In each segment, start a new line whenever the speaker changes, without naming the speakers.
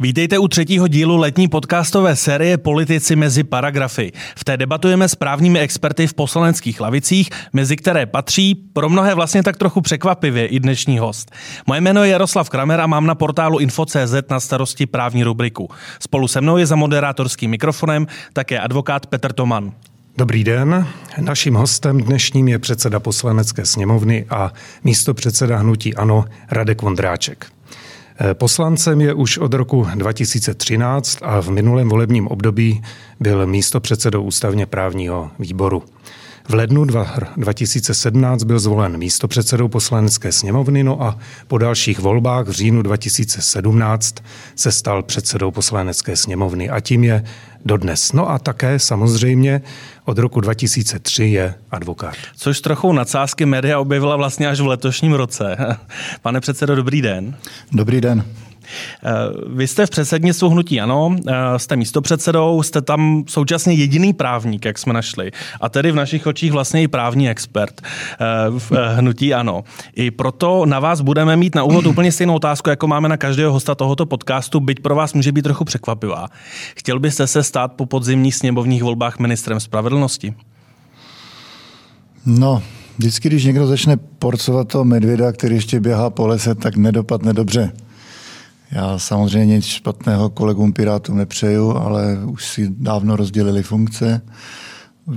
Vítejte u třetího dílu letní podcastové série Politici mezi paragrafy. V té debatujeme s právními experty v poslaneckých lavicích, mezi které patří pro mnohé vlastně tak trochu překvapivě i dnešní host. Moje jméno je Jaroslav Kramer a mám na portálu Info.cz na starosti právní rubriku. Spolu se mnou je za moderátorským mikrofonem také advokát Petr Toman.
Dobrý den. Naším hostem dnešním je předseda poslanecké sněmovny a místo předseda hnutí Ano Radek Vondráček. Poslancem je už od roku 2013 a v minulém volebním období byl místo předsedou ústavně právního výboru. V lednu 2017 byl zvolen místopředsedou poslanecké sněmovny, no a po dalších volbách v říjnu 2017 se stal předsedou poslanecké sněmovny a tím je dodnes. No a také samozřejmě od roku 2003 je advokát.
Což trochu nadsázky média objevila vlastně až v letošním roce. Pane předsedo, dobrý den.
Dobrý den.
Eh, vy jste v předsednictvu hnutí Ano, eh, jste místopředsedou, jste tam současně jediný právník, jak jsme našli, a tedy v našich očích vlastně i právní expert eh, v hnutí Ano. I proto na vás budeme mít na úvod úplně stejnou otázku, jako máme na každého hosta tohoto podcastu, byť pro vás může být trochu překvapivá. Chtěl byste se stát po podzimních sněmovních volbách ministrem spravedlnosti?
No, vždycky, když někdo začne porcovat toho medvěda, který ještě běhá po lese, tak nedopadne dobře. Já samozřejmě nic špatného kolegům Pirátům nepřeju, ale už si dávno rozdělili funkce.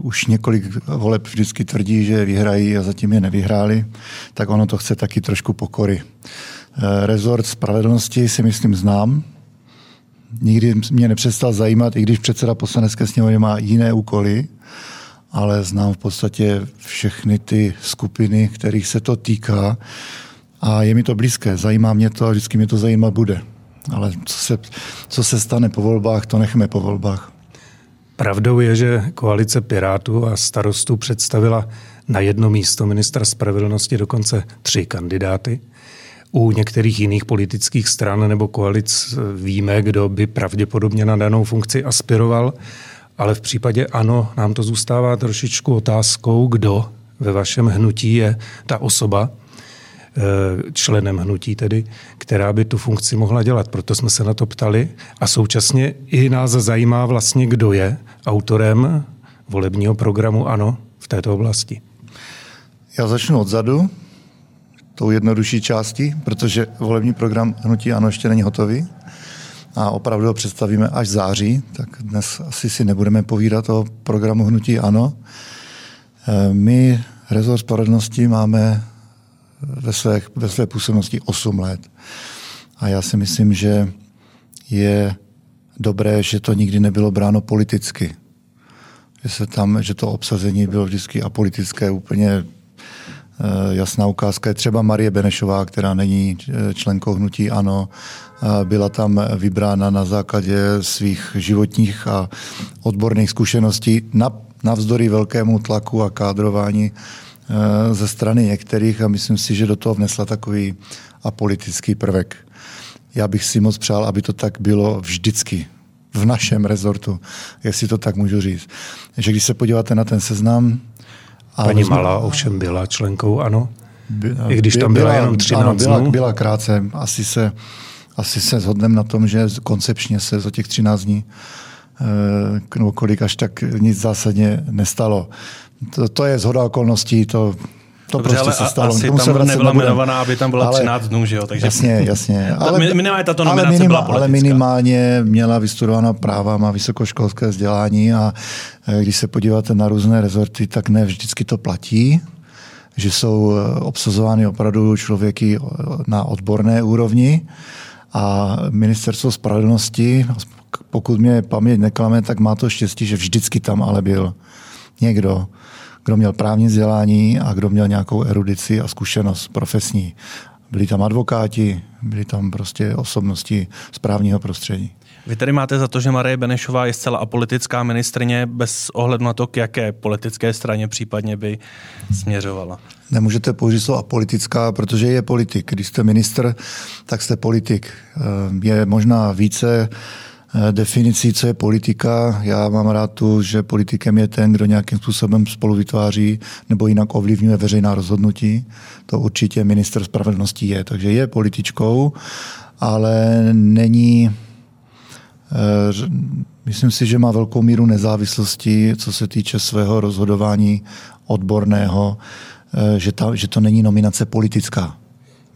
Už několik voleb vždycky tvrdí, že vyhrají a zatím je nevyhráli, tak ono to chce taky trošku pokory. Eh, rezort spravedlnosti si myslím znám. Nikdy mě nepřestal zajímat, i když předseda poslanecké sněmovny má jiné úkoly, ale znám v podstatě všechny ty skupiny, kterých se to týká a je mi to blízké, zajímá mě to a vždycky mě to zajímat bude. Ale co se, co se stane po volbách, to nechme po volbách.
Pravdou je, že koalice Pirátů a starostů představila na jedno místo ministra spravedlnosti dokonce tři kandidáty. U některých jiných politických stran nebo koalic víme, kdo by pravděpodobně na danou funkci aspiroval, ale v případě ano, nám to zůstává trošičku otázkou, kdo ve vašem hnutí je ta osoba, členem hnutí tedy, která by tu funkci mohla dělat. Proto jsme se na to ptali a současně i nás zajímá vlastně, kdo je autorem volebního programu ANO v této oblasti.
Já začnu odzadu, tou jednodušší části, protože volební program Hnutí ANO ještě není hotový a opravdu ho představíme až v září, tak dnes asi si nebudeme povídat o programu Hnutí ANO. Eh, my, rezort spravedlnosti, máme ve své, ve své působnosti 8 let. A já si myslím, že je dobré, že to nikdy nebylo bráno politicky. Že, se tam, že to obsazení bylo vždycky apolitické, úplně eh, jasná ukázka je třeba Marie Benešová, která není eh, členkou hnutí ANO. Byla tam vybrána na základě svých životních a odborných zkušeností navzdory velkému tlaku a kádrování Eh, ze strany některých a myslím si, že do toho vnesla takový apolitický prvek. Já bych si moc přál, aby to tak bylo vždycky v našem rezortu, jestli to tak můžu říct. Že když se podíváte na ten seznam...
A Paní vezmu, Malá ovšem byla členkou, ano? By, I když tam byla, byla jenom 13 ano,
byla, dnů? byla krátce. Asi se, asi se shodneme na tom, že koncepčně se za těch 13 dní eh, nebo kolik až tak nic zásadně nestalo to, to je zhoda okolností, to, to Dobře, prostě se stalo.
Asi tam se nebyla jmenovaná, aby tam byla ale, 13 dnů, že jo?
Takže... Jasně, jasně.
Ale, minimálně tato nominace ale, minima, byla
politická. ale minimálně měla vystudovaná práva, má vysokoškolské vzdělání a eh, když se podíváte na různé rezorty, tak ne vždycky to platí že jsou eh, obsazovány opravdu člověky eh, na odborné úrovni a ministerstvo spravedlnosti, pokud mě paměť neklame, tak má to štěstí, že vždycky tam ale byl někdo, kdo měl právní vzdělání a kdo měl nějakou erudici a zkušenost profesní. Byli tam advokáti, byli tam prostě osobnosti správního prostředí.
Vy tady máte za to, že Marie Benešová je zcela apolitická ministrině bez ohledu na to, k jaké politické straně případně by směřovala.
Nemůžete použít slovo apolitická, protože je politik. Když jste minister, tak jste politik. Eh, je možná více definicí, co je politika. Já mám rád tu, že politikem je ten, kdo nějakým způsobem spolu vytváří nebo jinak ovlivňuje veřejná rozhodnutí. To určitě minister spravedlnosti je. Takže je političkou, ale není Myslím si, že má velkou míru nezávislosti, co se týče svého rozhodování odborného, že, ta, že to není nominace politická.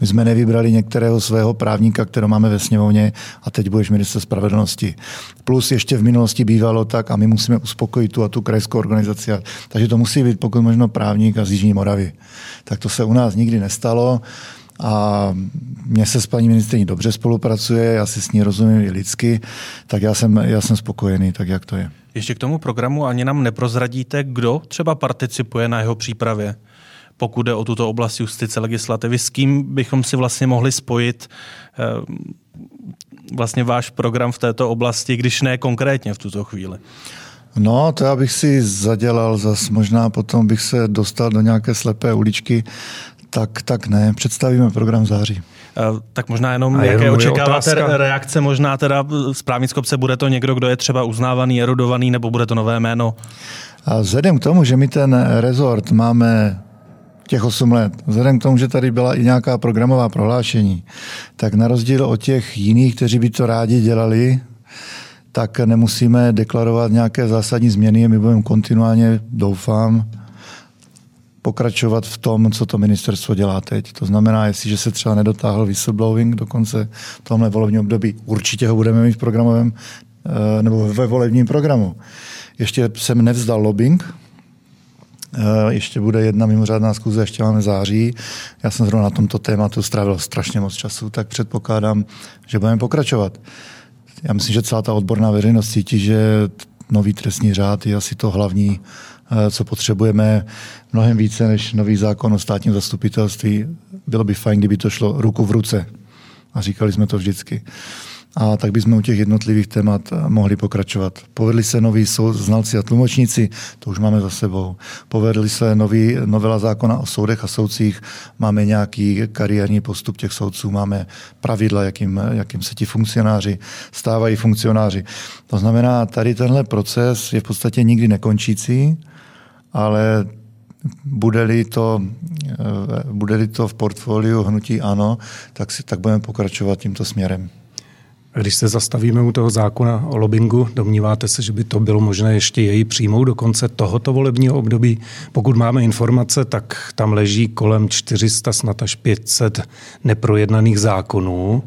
My jsme nevybrali některého svého právníka, kterého máme ve sněmovně a teď budeš minister spravedlnosti. Plus ještě v minulosti bývalo tak a my musíme uspokojit tu a tu krajskou organizaci. Takže to musí být pokud možno právník a z Jižní Moravy. Tak to se u nás nikdy nestalo. A mně se s paní ministriní dobře spolupracuje, já si s ní rozumím i lidsky, tak já jsem, já jsem spokojený, tak jak to je.
Ještě k tomu programu ani nám neprozradíte, kdo třeba participuje na jeho přípravě? Pokud jde o tuto oblast justice legislativy, s kým bychom si vlastně mohli spojit eh, vlastně váš program v této oblasti, když ne konkrétně v tuto chvíli?
No, to já bych si zadělal zas, možná potom bych se dostal do nějaké slepé uličky, tak, tak ne, představíme program v září.
Eh, tak možná jenom, A jaké očekáváte reakce, možná teda z právnické obce bude to někdo, kdo je třeba uznávaný, erudovaný, nebo bude to nové jméno?
A vzhledem k tomu, že my ten rezort máme těch 8 let, vzhledem k tomu, že tady byla i nějaká programová prohlášení, tak na rozdíl od těch jiných, kteří by to rádi dělali, tak nemusíme deklarovat nějaké zásadní změny. My budeme kontinuálně, doufám, pokračovat v tom, co to ministerstvo dělá teď. To znamená, jestliže se třeba nedotáhl whistleblowing do konce tomhle volebního období, určitě ho budeme mít v programovém eh, nebo ve volebním programu. Ještě jsem nevzdal lobbying, ještě bude jedna mimořádná zkuze, ještě máme září. Já jsem zrovna na tomto tématu strávil strašně moc času, tak předpokládám, že budeme pokračovat. Já myslím, že celá ta odborná veřejnost cítí, že nový trestní řád je asi to hlavní, eh, co potřebujeme mnohem více než nový zákon o státním zastupitelství. Bylo by fajn, kdyby to šlo ruku v ruce. A říkali jsme to vždycky a tak bychom u těch jednotlivých témat eh, mohli pokračovat. Povedli se noví znalci a tlumočníci, to už máme za sebou. Povedli se nový, novela zákona o soudech a soudcích, máme nějaký kariérní postup těch soudců, máme pravidla, jakým, jakým se ti funkcionáři stávají funkcionáři. To znamená, tady tenhle proces je v podstatě nikdy nekončící, ale bude-li to, eh, bude to v portfoliu hnutí ano, tak, si, tak budeme pokračovat tímto směrem.
Když se zastavíme u toho zákona o lobbingu, domníváte se, že by to bylo možné ještě jej přijmout do konce tohoto volebního období? Pokud máme informace, tak tam leží kolem 400, snad až 500 neprojednaných zákonů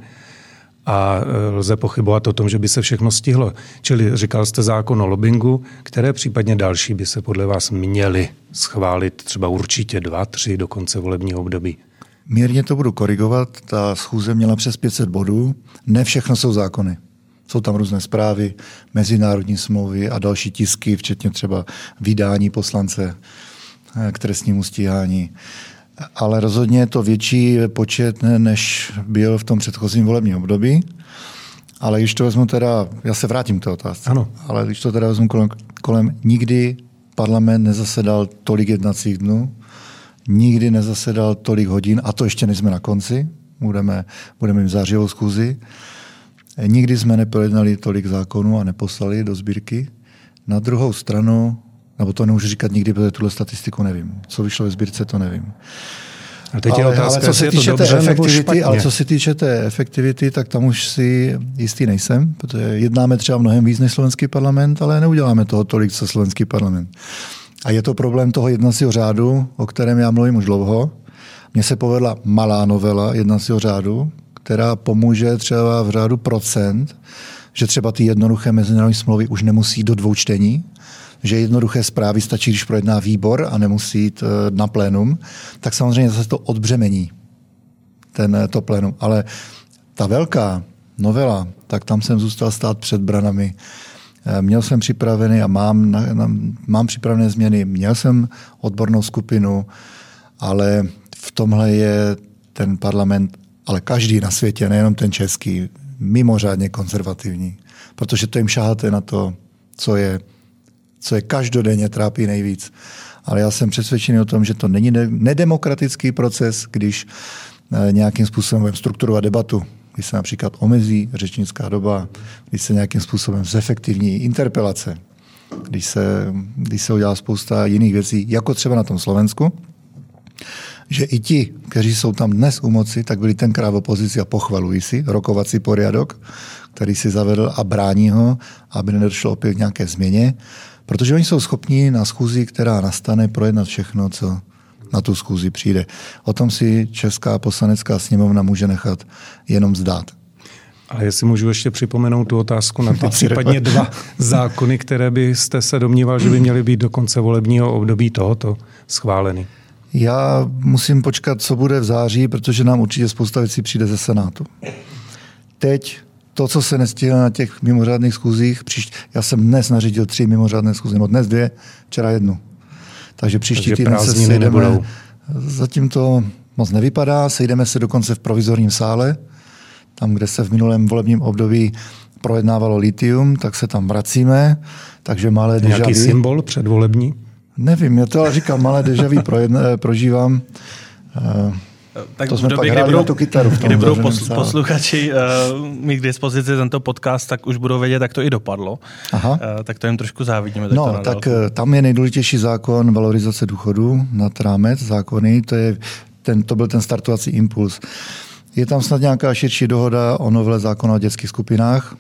a e, lze pochybovat o tom, že by se všechno stihlo. Čili říkal jste zákon o lobbingu, které případně další by se podle vás měly schválit třeba určitě dva, tři do konce volebního období?
Mírně to budu korigovat. Ta schůze měla přes 500 bodů. Ne všechno jsou zákony. Jsou tam různé zprávy, mezinárodní smlouvy a další tisky, včetně třeba vydání poslance eh, k trestnímu stíhání. Ale rozhodně je to větší počet, než byl v tom předchozím volebním období. Ale když to vezmu teda, já se vrátím k té otázce,
ano.
ale když to teda vezmu kolem, kolem nikdy parlament nezasedal tolik jednacích dnů, nikdy nezasedal tolik hodin, a to ještě nejsme na konci, budeme, budeme mít zářivou schůzi. Nikdy jsme neprojednali tolik zákonů a neposlali do sbírky. Na druhou stranu, nebo to nemůžu říkat nikdy, protože tuhle statistiku nevím. Co vyšlo ve sbírce, to nevím.
A teď ale, je otázka, ale co se týče té
efektivity, ale co se týče té efektivity, tak tam už si jistý nejsem, protože jednáme třeba mnohem víc než slovenský parlament, ale neuděláme toho tolik, co slovenský parlament. A je to problém toho jednacího řádu, o kterém já mluvím už dlouho. Mně se povedla malá novela jednacího řádu, která pomůže třeba v řádu procent, že třeba ty jednoduché mezinárodní smlouvy už nemusí do dvou čtení, že jednoduché zprávy stačí, když projedná výbor a nemusí jít eh, na plénum, tak samozřejmě zase to odbřemení, ten, eh, to plénum. Ale ta velká novela, tak tam jsem zůstal stát před branami měl jsem připravený a mám, na, na, mám připravené změny. Měl jsem odbornou skupinu, ale v tomhle je ten parlament, ale každý na světě, nejenom ten český, mimořádně konzervativní. Protože to jim šáháte na to, co je, co je každodenně trápí nejvíc. Ale já jsem přesvědčený o tom, že to není nedemokratický proces, když eh, nějakým způsobem strukturovat debatu když se například omezí řečnická doba, když se nějakým způsobem zefektivní interpelace, když se, když se udělá spousta jiných věcí, jako třeba na tom Slovensku, že i ti, kteří jsou tam dnes u moci, tak byli tenkrát v opozici a pochvalují si rokovací poriadok, který si zavedl a brání ho, aby nedošlo opět k nějaké změně, protože oni jsou schopni na schůzi, která nastane, projednat všechno, co na tu schůzi přijde. O tom si Česká poslanecká sněmovna může nechat jenom zdát.
Ale jestli můžu ještě připomenout tu otázku na ty případně dva zákony, které byste se domníval, že by měly být do konce volebního období tohoto schváleny.
Já musím počkat, co bude v září, protože nám určitě spousta věcí přijde ze Senátu. Teď to, co se nestihlo na těch mimořádných schůzích, příště, já jsem dnes nařídil tři mimořádné schůzy, no dnes dvě, včera jednu. Takže příští Takže týden se sejdeme. Nebudou. Zatím to moc nevypadá, sejdeme se dokonce v provizorním sále, tam, kde se v minulém volebním období projednávalo litium, tak se tam vracíme, takže malé
dežavy. Nějaký symbol předvolební?
Nevím, já to ale říkám, malé dežavy prožívám.
Tak to jsme v době, kdy budou, tu kytaru v tom kdy budou posl- posluchači uh, mít k dispozici tento podcast, tak už budou vědět, jak to i dopadlo. Aha. Uh, tak to jim trošku závidíme.
Tak no, tak uh, tam je nejdůležitější zákon valorizace důchodu nad rámec zákony. To, je ten, to byl ten startovací impuls. Je tam snad nějaká širší dohoda o novele zákona o dětských skupinách,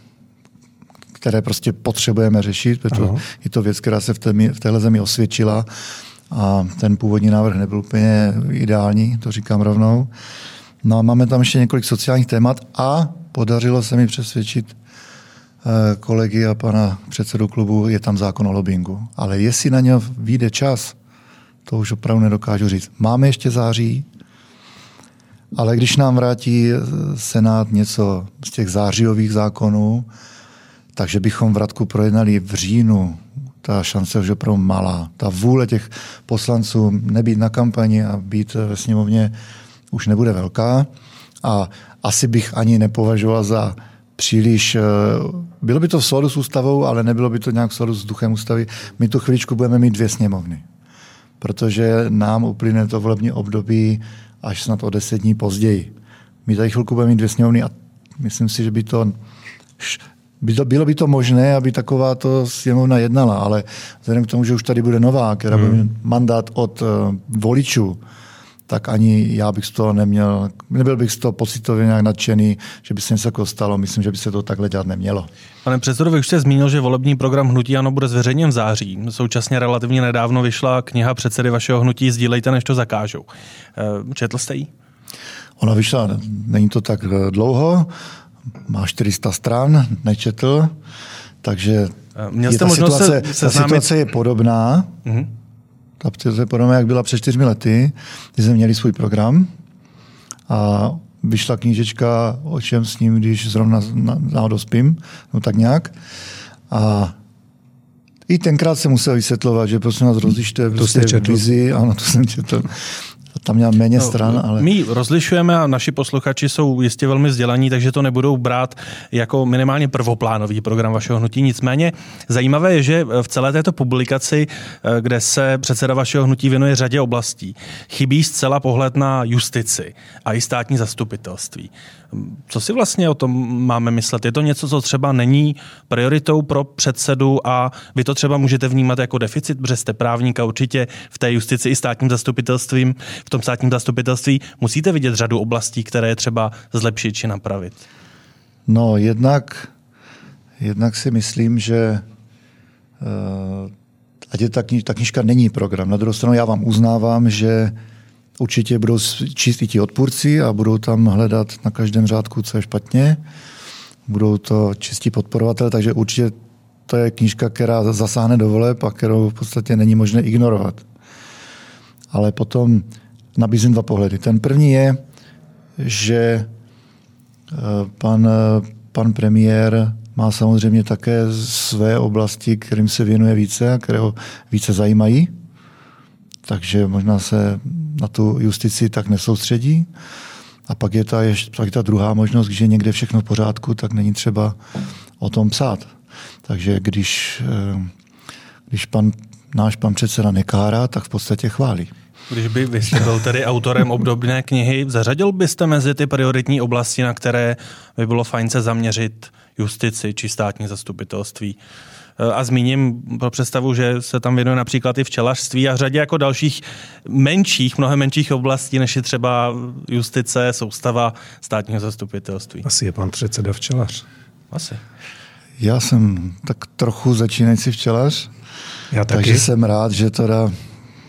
které prostě potřebujeme řešit, protože je to věc, která se v, té, v téhle zemi osvědčila a ten původní návrh nebyl úplně ideální, to říkám rovnou. No a máme tam ještě několik sociálních témat a podařilo se mi přesvědčit eh, kolegy a pana předsedu klubu, je tam zákon o lobbingu. Ale jestli na něj vyjde čas, to už opravdu nedokážu říct. Máme ještě září, ale když nám vrátí Senát něco z těch zářijových zákonů, takže bychom vratku projednali v říjnu, ta šance už opravdu malá. Ta vůle těch poslanců nebýt na kampani a být ve sněmovně už nebude velká. A asi bych ani nepovažoval za příliš... Eh, bylo by to v souladu s ústavou, ale nebylo by to nějak v souladu s duchem ústavy. My tu chvíličku budeme mít dvě sněmovny. Protože nám uplyne to volební období až snad o deset dní později. My tady chvilku budeme mít dvě sněmovny a myslím si, že by to by to, bylo by to možné, aby taková to sněmovna jednala, ale vzhledem k tomu, že už tady bude nová, která hmm. bude mandát od uh, voličů, tak ani já bych z toho neměl, nebyl bych z toho pocitově nějak nadšený, že by se něco jako stalo. Myslím, že by se to takhle dělat nemělo.
Pane předsedo, vy už jste zmínil, že volební program Hnutí Ano bude zveřejněn v září. Současně relativně nedávno vyšla kniha předsedy vašeho hnutí Sdílejte, než to zakážou. Eh, četl jste ji?
Ona vyšla, není to tak eh, dlouho, má 400 stran, nečetl, takže Měl jste ta, situace, se ta situace je podobná. Mm-hmm. Ta situace je podobná, jak byla před čtyřmi lety, kdy jsme měli svůj program a vyšla knížečka o čem s ním, když zrovna náhodou spím, no tak nějak. A i tenkrát se musel vysvětlovat, že prosím vás rozlište prostě vizi, ano, to jsem četl tam měl méně no, stran. Ale...
My rozlišujeme a naši posluchači jsou jistě velmi vzdělaní, takže to nebudou brát jako minimálně prvoplánový program vašeho hnutí. Nicméně zajímavé je, že v celé této publikaci, eh, kde se předseda vašeho hnutí věnuje řadě oblastí, chybí zcela pohled na justici a i státní zastupitelství. Co si vlastně o tom máme myslet? Je to něco, co třeba není prioritou pro předsedu a vy to třeba můžete vnímat jako deficit, protože jste právník a určitě v té justici i státním zastupitelstvím, v tom státním zastupitelství musíte vidět řadu oblastí, které je třeba zlepšit či napravit.
No, jednak, jednak si myslím, že uh, ať je ta, kniž, ta knižka není program. Na druhou stranu já vám uznávám, že Určitě budou číst i ti odpůrci a budou tam hledat na každém řádku, co je špatně. Budou to čistí podporovatelé, takže určitě to je knížka, která zasáhne do voleb a kterou v podstatě není možné ignorovat. Ale potom nabízím dva pohledy. Ten první je, že eh, pan, pan premiér má samozřejmě také své oblasti, kterým se věnuje více a které ho více zajímají takže možná se na tu justici tak nesoustředí. A pak je ta, pak je ta druhá možnost, když je někde všechno v pořádku, tak není třeba o tom psát. Takže když, eh, když pan, náš pan předseda nekára, tak v podstatě chválí.
Když by vy jste byl tedy autorem obdobné knihy, zařadil byste mezi ty prioritní oblasti, na které by bylo fajn se zaměřit justici či státní zastupitelství? a zmíním pro představu, že se tam věnuje například i včelařství a řadě jako dalších menších, mnohem menších oblastí, než je třeba justice, soustava státního zastupitelství.
Asi je pan předseda včelař.
Asi.
Já jsem tak trochu začínající včelař,
Já taky.
takže jsem rád, že teda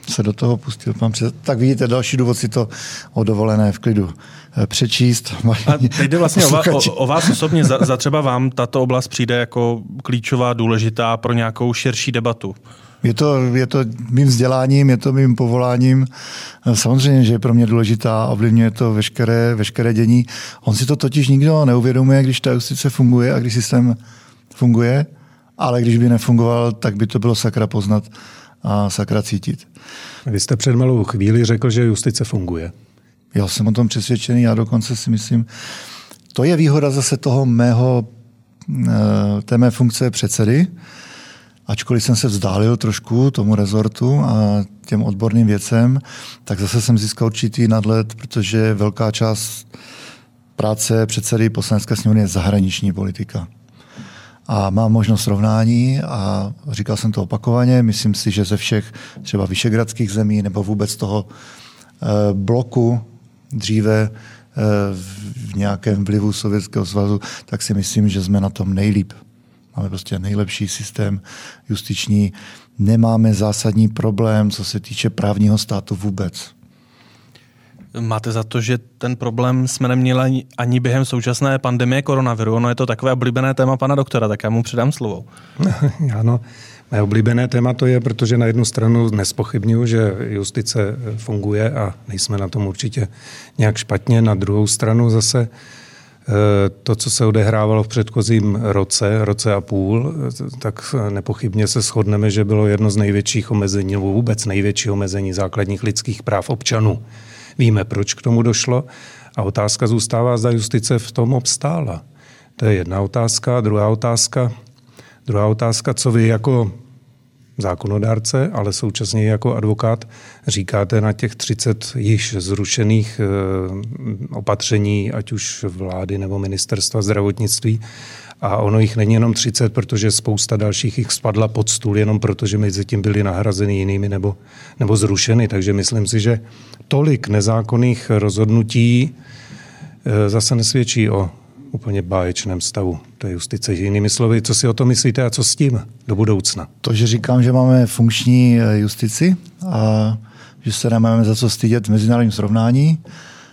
se do toho pustil pan předseda. Tak vidíte, další důvod si to o dovolené v klidu eh, přečíst.
A teď jde vlastně o, o, o vás osobně, za, za třeba vám tato oblast přijde jako klíčová, důležitá pro nějakou širší debatu.
Je to, je to mým vzděláním, je to mým povoláním. Samozřejmě, že je pro mě důležitá, ovlivňuje to veškeré, veškeré dění. On si to totiž nikdo neuvědomuje, když ta justice funguje a když systém funguje, ale když by nefungoval, tak by to bylo sakra poznat a sakra cítit.
Vy jste před malou chvíli řekl, že justice funguje.
Já jsem o tom přesvědčený, já dokonce si myslím, to je výhoda zase toho mého, eh, té mé funkce předsedy, ačkoliv jsem se vzdálil trošku tomu rezortu a těm odborným věcem, tak zase jsem získal určitý nadhled, protože velká část práce předsedy poslanecké sněmovny je zahraniční politika. A mám možnost srovnání a říkal jsem to opakovaně, myslím si, že ze všech třeba vyšegradských zemí nebo vůbec toho eh, bloku dříve eh, v nějakém vlivu Sovětského svazu, tak si myslím, že jsme na tom nejlíp. Máme prostě nejlepší systém justiční, nemáme zásadní problém, co se týče právního státu vůbec.
Máte za to, že ten problém jsme neměli ani, ani během současné pandemie koronaviru? Ono je to takové oblíbené téma pana doktora, tak já mu předám slovo.
ano, mé oblíbené téma to je, protože na jednu stranu nespochybnuju, že justice funguje a nejsme na tom určitě nějak špatně. Na druhou stranu zase eh, to, co se odehrávalo v předchozím roce, roce a půl, tak nepochybně se shodneme, že bylo jedno z největších omezení, nebo vůbec největší omezení základních lidských práv občanů. Víme, proč k tomu došlo a otázka zůstává, zda justice v tom obstála. To je jedna otázka. Druhá otázka, druhá otázka co vy jako zákonodárce, ale současně jako advokát říkáte na těch 30 již zrušených eh, opatření, ať už vlády nebo ministerstva zdravotnictví, a ono jich není jenom 30, protože spousta dalších jich spadla pod stůl jenom proto, že mezi tím byly nahrazeny jinými nebo, nebo zrušeny. Takže myslím si, že tolik nezákonných rozhodnutí e, zase nesvědčí o úplně báječném stavu té justice. Jinými slovy, co si o to myslíte a co s tím do budoucna?
To, že říkám, že máme funkční e, justici a že se nemáme za co stydět v mezinárodním srovnání,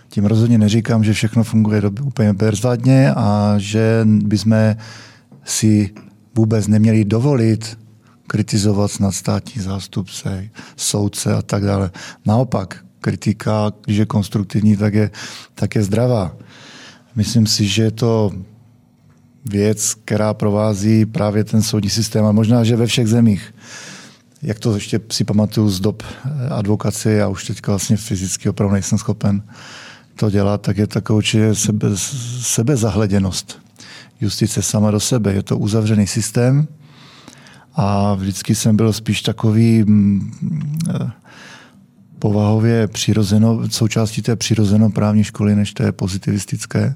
tím rozhodně neříkám, že všechno funguje úplně berzvadně a že bychom si vůbec neměli dovolit kritizovat snad státní zástupce, soudce a tak dále. Naopak, kritika, když je konstruktivní, tak je, tak je zdravá. Myslím si, že je to věc, která provází právě ten soudní systém a možná, že ve všech zemích. Jak to ještě si pamatuju z dob advokace, já už teďka vlastně fyzicky opravdu nejsem schopen to dělat, tak je takovou určitě sebe, sebezahleděnost justice sama do sebe. Je to uzavřený systém a vždycky jsem byl spíš takový mm, eh, povahově přirozeno, součástí té přirozeno právní školy, než té pozitivistické.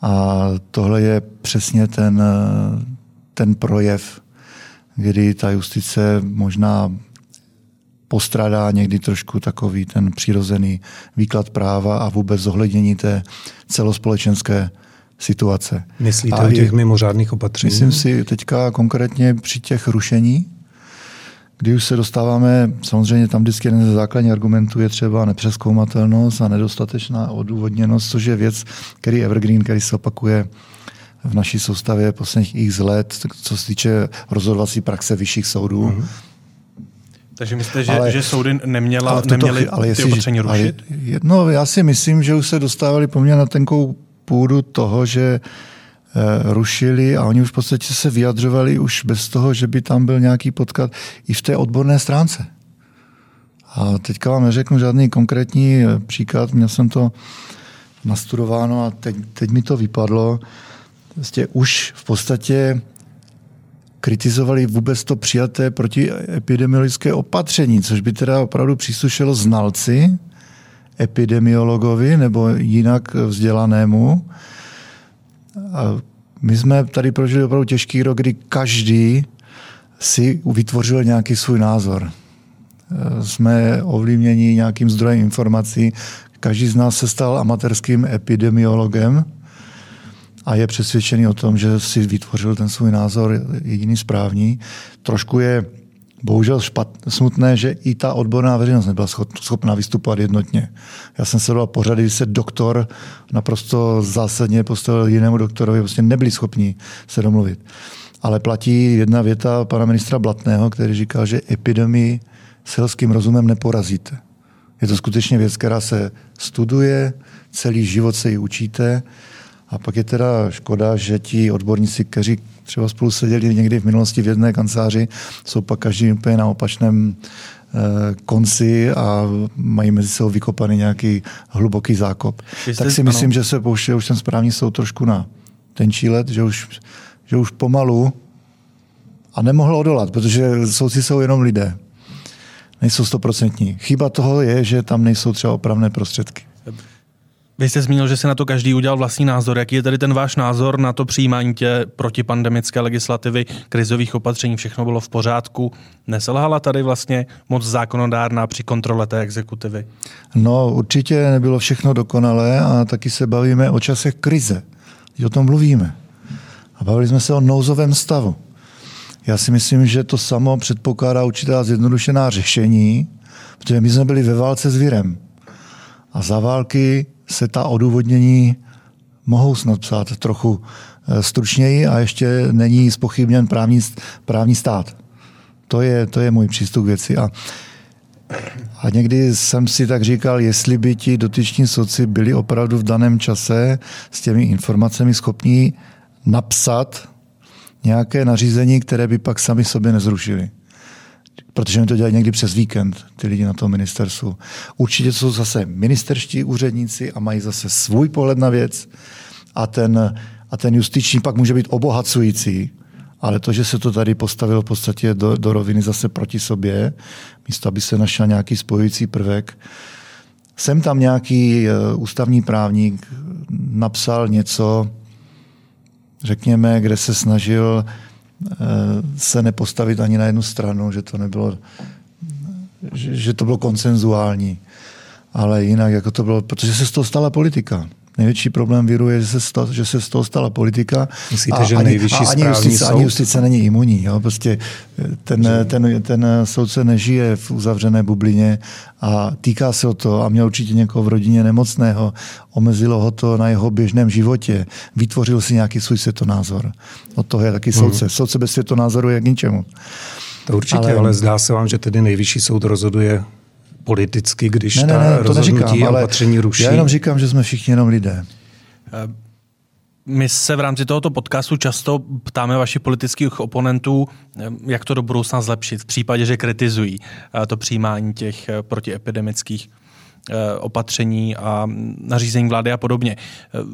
A tohle je přesně ten, ten projev, kdy ta justice možná postrádá někdy trošku takový ten přirozený výklad práva a vůbec zohlednění té celospolečenské situace.
Myslíte a o těch mimořádných opatření?
Myslím si teďka konkrétně při těch rušení, kdy už se dostáváme, samozřejmě tam vždycky jeden ze základních argumentů je třeba nepřeskoumatelnost a nedostatečná odůvodněnost, což je věc, který Evergreen, který se opakuje v naší soustavě posledních x let, co se týče rozhodovací praxe vyšších soudů. Mm-hmm
takže myslíte, že, ale, že soudy neměla, ale neměly ale jestli, ty opatření rušit?
Ale, no, já si myslím, že už se dostávali poměrně na tenkou půdu toho, že e, rušili a oni už v podstatě se vyjadřovali už bez toho, že by tam byl nějaký podklad i v té odborné stránce. A teďka vám neřeknu žádný konkrétní eh, příklad, měl jsem to nastudováno a teď, teď mi to vypadlo. Vlastně už v podstatě kritizovali vůbec to přijaté protiepidemiologické opatření, což by teda opravdu příslušelo znalci, epidemiologovi nebo jinak vzdělanému. My jsme tady prožili opravdu těžký rok, kdy každý si vytvořil nějaký svůj názor. Eh, jsme ovlivněni nějakým zdrojem informací. Každý z nás se stal amatérským epidemiologem a je přesvědčený o tom, že si vytvořil ten svůj názor jediný správný. Trošku je bohužel špat, smutné, že i ta odborná veřejnost nebyla schopná vystupovat jednotně. Já jsem se pořady, kdy se doktor naprosto zásadně postavil jinému doktorovi, prostě nebyli schopni se domluvit. Ale platí jedna věta pana ministra Blatného, který říkal, že epidemii selským rozumem neporazíte. Je to skutečně věc, která se studuje, celý život se ji učíte a pak je teda škoda, že ti odborníci, kteří třeba spolu seděli někdy v minulosti v jedné kanceláři, jsou pak každý úplně na opačném eh, konci a mají mezi sebou vykopaný nějaký hluboký zákop. Jste, tak si ano. myslím, že se pouštěl už ten správní soud trošku na tenčí let, že už, že už pomalu a nemohl odolat, protože soudci jsou jenom lidé. Nejsou stoprocentní. Chyba toho je, že tam nejsou třeba opravné prostředky.
Vy jste zmínil, že si na to každý udělal vlastní názor. Jaký je tedy ten váš názor na to přijímání tě protipandemické legislativy, krizových opatření, všechno bylo v pořádku? Neselhala tady vlastně moc zákonodárná při kontrole té exekutivy?
No, určitě nebylo všechno dokonalé a taky se bavíme o časech krize. Teď o tom mluvíme. A bavili jsme se o nouzovém stavu. Já si myslím, že to samo předpokládá určitá zjednodušená řešení, protože my jsme byli ve válce s virem. A za války se ta odůvodnění mohou snad psát trochu eh, stručněji a ještě není spochybněn právní, právní stát. To je, to je můj přístup k věci. A, a někdy jsem si tak říkal, jestli by ti dotyční soci byli opravdu v daném čase s těmi informacemi schopní napsat nějaké nařízení, které by pak sami sobě nezrušili protože mi to dělají někdy přes víkend, ty lidi na tom ministerstvu. Určitě jsou zase ministerští úředníci a mají zase svůj pohled na věc a ten, a ten justiční pak může být obohacující, ale to, že se to tady postavilo v podstatě do, do roviny zase proti sobě, místo aby se našel nějaký spojující prvek, jsem tam nějaký uh, ústavní právník napsal něco, řekněme, kde se snažil Eh, se nepostavit ani na jednu stranu, že to nebylo, že, že to bylo konsenzuální. Ale jinak, jako to bylo, protože se z toho stala politika. Největší problém viru je, že se, stala, že se z toho stala politika.
Myslíte, a že ani, nejvyšší a ani justice,
soud? ani justice není imunní. Jo? Prostě ten, že... ten, ten soudce nežije v uzavřené bublině a týká se o to a měl určitě někoho v rodině nemocného, omezilo ho to na jeho běžném životě, vytvořil si nějaký svůj světonázor. Od toho je taky soudce. Hmm. Soudce bez světonázoru je k ničemu.
To určitě, ale, ale zdá se vám, že tedy nejvyšší soud rozhoduje politicky, když ne, ta ne, ne, to neříkám, a opatření ruší?
Já jenom říkám, že jsme všichni jenom lidé. Eh,
my se v rámci tohoto podcastu často ptáme vašich politických oponentů, eh, jak to do budoucna zlepšit v případě, že kritizují eh, to přijímání těch protiepidemických opatření a nařízení vlády a podobně.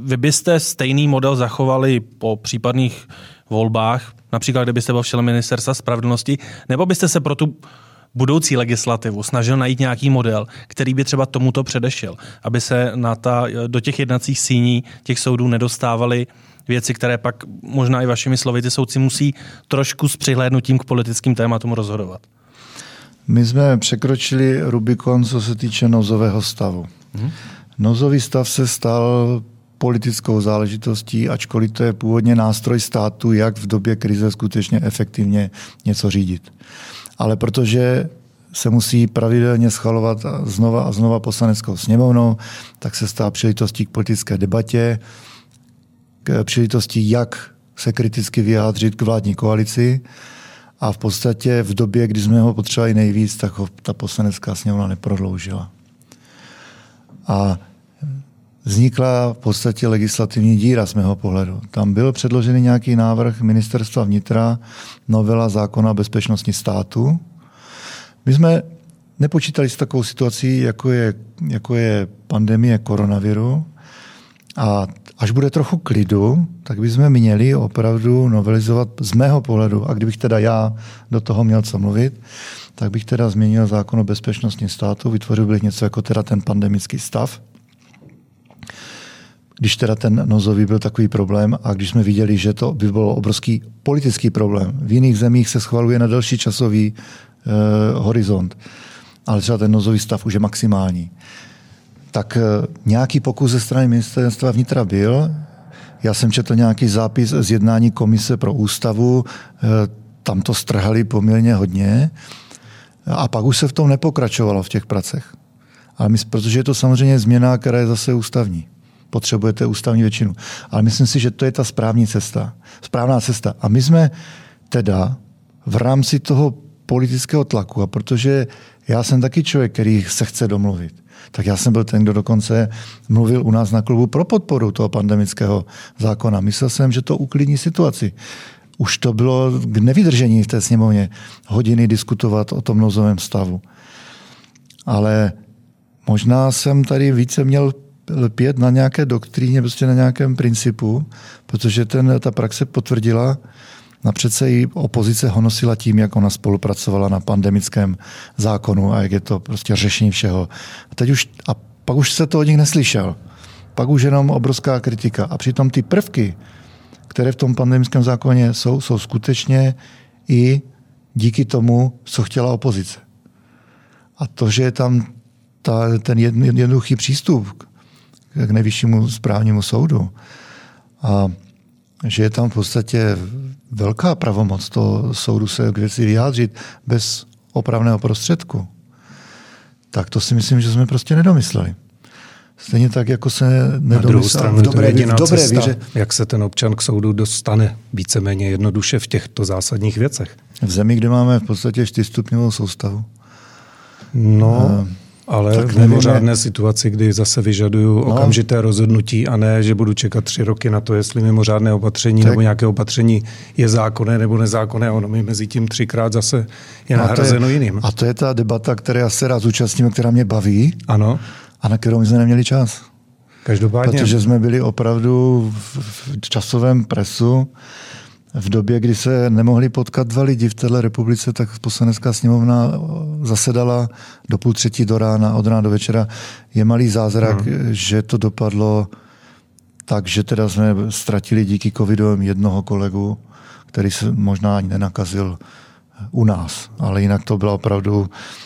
Vy byste stejný model zachovali po případných volbách, například kdybyste byl v čele ministerstva spravedlnosti, nebo byste se pro tu budoucí legislativu snažil najít nějaký model, který by třeba tomuto předešel, aby se na ta, do těch jednacích síní těch soudů nedostávaly věci, které pak možná i vašimi slovy ty soudci musí trošku s přihlédnutím k politickým tématům rozhodovat.
My jsme překročili Rubikon, co se týče nouzového stavu. Hmm. Nouzový stav se stal politickou záležitostí, ačkoliv to je původně nástroj státu, jak v době krize skutečně efektivně něco řídit ale protože se musí pravidelně schvalovat znova a znova poslaneckou sněmovnou, tak se stává příležitostí k politické debatě, k příležitosti, jak se kriticky vyjádřit k vládní koalici. A v podstatě v době, kdy jsme ho potřebovali nejvíc, tak ho ta poslanecká sněmovna neprodloužila. A vznikla v podstatě legislativní díra z mého pohledu. Tam byl předložený nějaký návrh ministerstva vnitra, novela zákona o bezpečnosti státu. My jsme nepočítali s takovou situací, jako je, jako je pandemie koronaviru. A až bude trochu klidu, tak bychom měli opravdu novelizovat z mého pohledu, a kdybych teda já do toho měl co mluvit, tak bych teda změnil zákon o bezpečnosti státu, vytvořil bych něco jako teda ten pandemický stav, když teda ten nozový byl takový problém a když jsme viděli, že to by bylo obrovský politický problém. V jiných zemích se schvaluje na delší časový eh, horizont, ale třeba ten nozový stav už je maximální. Tak eh, nějaký pokus ze strany ministerstva vnitra byl. Já jsem četl nějaký zápis z jednání komise pro ústavu, eh, tam to strhali poměrně hodně a pak už se v tom nepokračovalo v těch pracech. Ale my, protože je to samozřejmě změna, která je zase ústavní potřebujete ústavní většinu. Ale myslím si, že to je ta správní cesta. Správná cesta. A my jsme teda v rámci toho politického tlaku, a protože já jsem taky člověk, který se chce domluvit, tak já jsem byl ten, kdo dokonce mluvil u nás na klubu pro podporu toho pandemického zákona. Myslel jsem, že to uklidní situaci. Už to bylo k nevydržení v té sněmovně hodiny diskutovat o tom nozovém stavu. Ale možná jsem tady více měl lpět na nějaké doktríně, prostě na nějakém principu, protože ten, ta praxe potvrdila, na přece i opozice honosila tím, jak ona spolupracovala na pandemickém zákonu a jak je to prostě řešení všeho. A, teď už, a pak už se to od nich neslyšel. Pak už jenom obrovská kritika. A přitom ty prvky, které v tom pandemickém zákoně jsou, jsou skutečně i díky tomu, co chtěla opozice. A to, že je tam ta, ten jednoduchý přístup k nejvyššímu správnímu soudu. A že je tam v podstatě velká pravomoc toho soudu se k věci vyjádřit bez opravného prostředku, tak to si myslím, že jsme prostě nedomysleli. Stejně tak, jako se nedomyslel
v dobré, to je v dobré cesta, víře. Jak se ten občan k soudu dostane víceméně jednoduše v těchto zásadních věcech?
V zemi, kde máme v podstatě čtyřstupňovou soustavu.
No, a ale tak v mimořádné situaci, kdy zase vyžaduju no. okamžité rozhodnutí a ne, že budu čekat tři roky na to, jestli mimořádné opatření tak. nebo nějaké opatření je zákonné nebo nezákonné a ono mi mezi tím třikrát zase je nahrazeno jiným.
A to je ta debata, které já se rád zúčastním, která mě baví
ano.
a na kterou my jsme neměli čas.
Každopádně.
Protože jsme byli opravdu v časovém presu v době, kdy se nemohli potkat dva lidi v této republice, tak poslanecká sněmovna zasedala do půl třetí do rána, od rána do večera. Je malý zázrak, hmm. že to dopadlo tak, že teda jsme ztratili díky covidu jednoho kolegu, který se možná ani nenakazil u nás, ale jinak to byla opravdu Eh,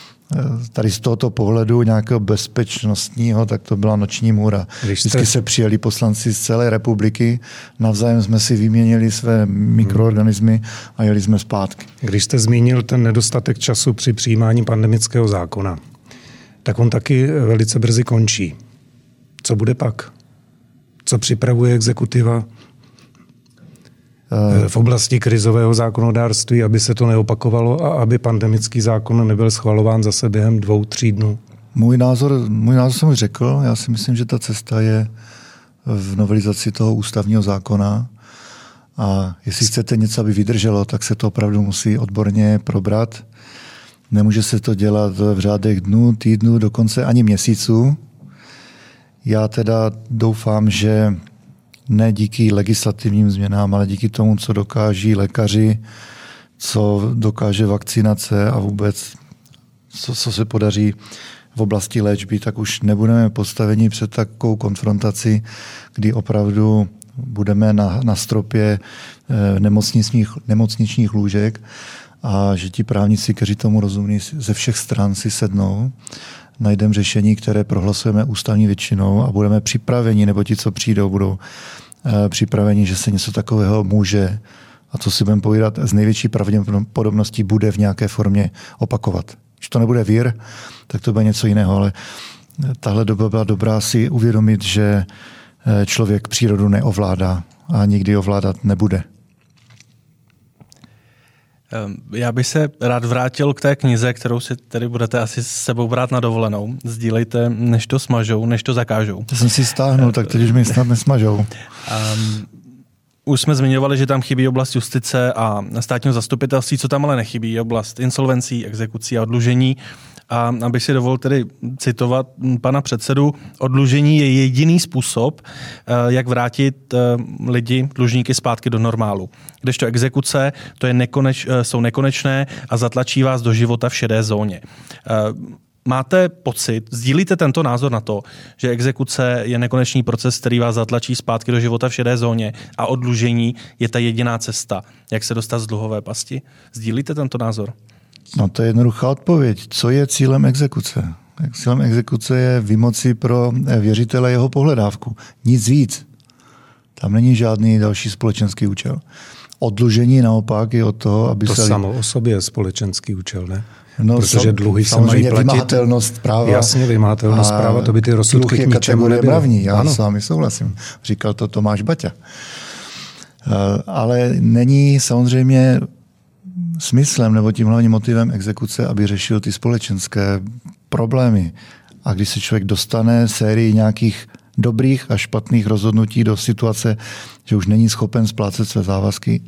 tady z tohoto pohledu nějakého bezpečnostního, tak to byla noční můra. Vždycky se přijeli poslanci z celé republiky, navzájem jsme si vyměnili své mikroorganismy a jeli jsme zpátky.
Když jste zmínil ten nedostatek času při přijímání pandemického zákona, tak on taky velice brzy končí. Co bude pak? Co připravuje exekutiva? V oblasti krizového zákonodárství, aby se to neopakovalo a aby pandemický zákon nebyl schvalován zase během dvou, tří dnů?
Můj názor, můj názor jsem už řekl. Já si myslím, že ta cesta je v novelizaci toho ústavního zákona. A jestli chcete něco, aby vydrželo, tak se to opravdu musí odborně probrat. Nemůže se to dělat v řádech dnů, týdnů, dokonce ani měsíců. Já teda doufám, že ne díky legislativním změnám, ale díky tomu, co dokáží lékaři, co dokáže vakcinace a vůbec co, co se podaří v oblasti léčby, tak už nebudeme postaveni před takovou konfrontaci, kdy opravdu budeme na, na stropě eh, nemocničních, nemocničních lůžek a že ti právníci, kteří tomu rozumí, ze všech stran si sednou, najdeme řešení, které prohlasujeme ústavní většinou a budeme připraveni, nebo ti, co přijdou, budou Eh, připraveni, že se něco takového může, a co si budeme povídat, z největší pravděpodobností bude v nějaké formě opakovat. Když to nebude vír, tak to bude něco jiného, ale eh, tahle doba byla dobrá si uvědomit, že eh, člověk přírodu neovládá a nikdy ovládat nebude.
Ehm, já bych se rád vrátil k té knize, kterou si tedy budete asi s sebou brát na dovolenou. Sdílejte, než to smažou, než to zakážou.
To jsem si stáhnul, tak teď už mi snad nesmažou. Um,
už jsme zmiňovali, že tam chybí oblast justice a státního zastupitelství, co tam ale nechybí, oblast insolvencí, exekucí a odlužení. A abych si dovolil tedy citovat pana předsedu, odlužení je jediný způsob, eh, jak vrátit eh, lidi, dlužníky zpátky do normálu. Kdežto exekuce to je nekoneč, eh, jsou nekonečné a zatlačí vás do života v šedé zóně máte pocit, sdílíte tento názor na to, že exekuce je nekonečný proces, který vás zatlačí zpátky do života v šedé zóně a odlužení je ta jediná cesta, jak se dostat z dluhové pasti? Sdílíte tento názor?
No to je jednoduchá odpověď. Co je cílem exekuce? Cílem exekuce je vymoci pro věřitele jeho pohledávku. Nic víc. Tam není žádný další společenský účel. Odlužení naopak je od toho, aby
to
se...
To samo o sobě je společenský účel, ne? No, Protože dluhy se mají platit.
vymahatelnost práva.
Jasně, vymahatelnost práva, to by ty rozsudky
k ničemu nebyly. mravní, já ano. s vámi souhlasím. Říkal to Tomáš Baťa. Eh, ale není samozřejmě smyslem nebo tím hlavním motivem exekuce, aby řešil ty společenské problémy. A když se člověk dostane sérii nějakých dobrých a špatných rozhodnutí do situace, že už není schopen splácet své závazky,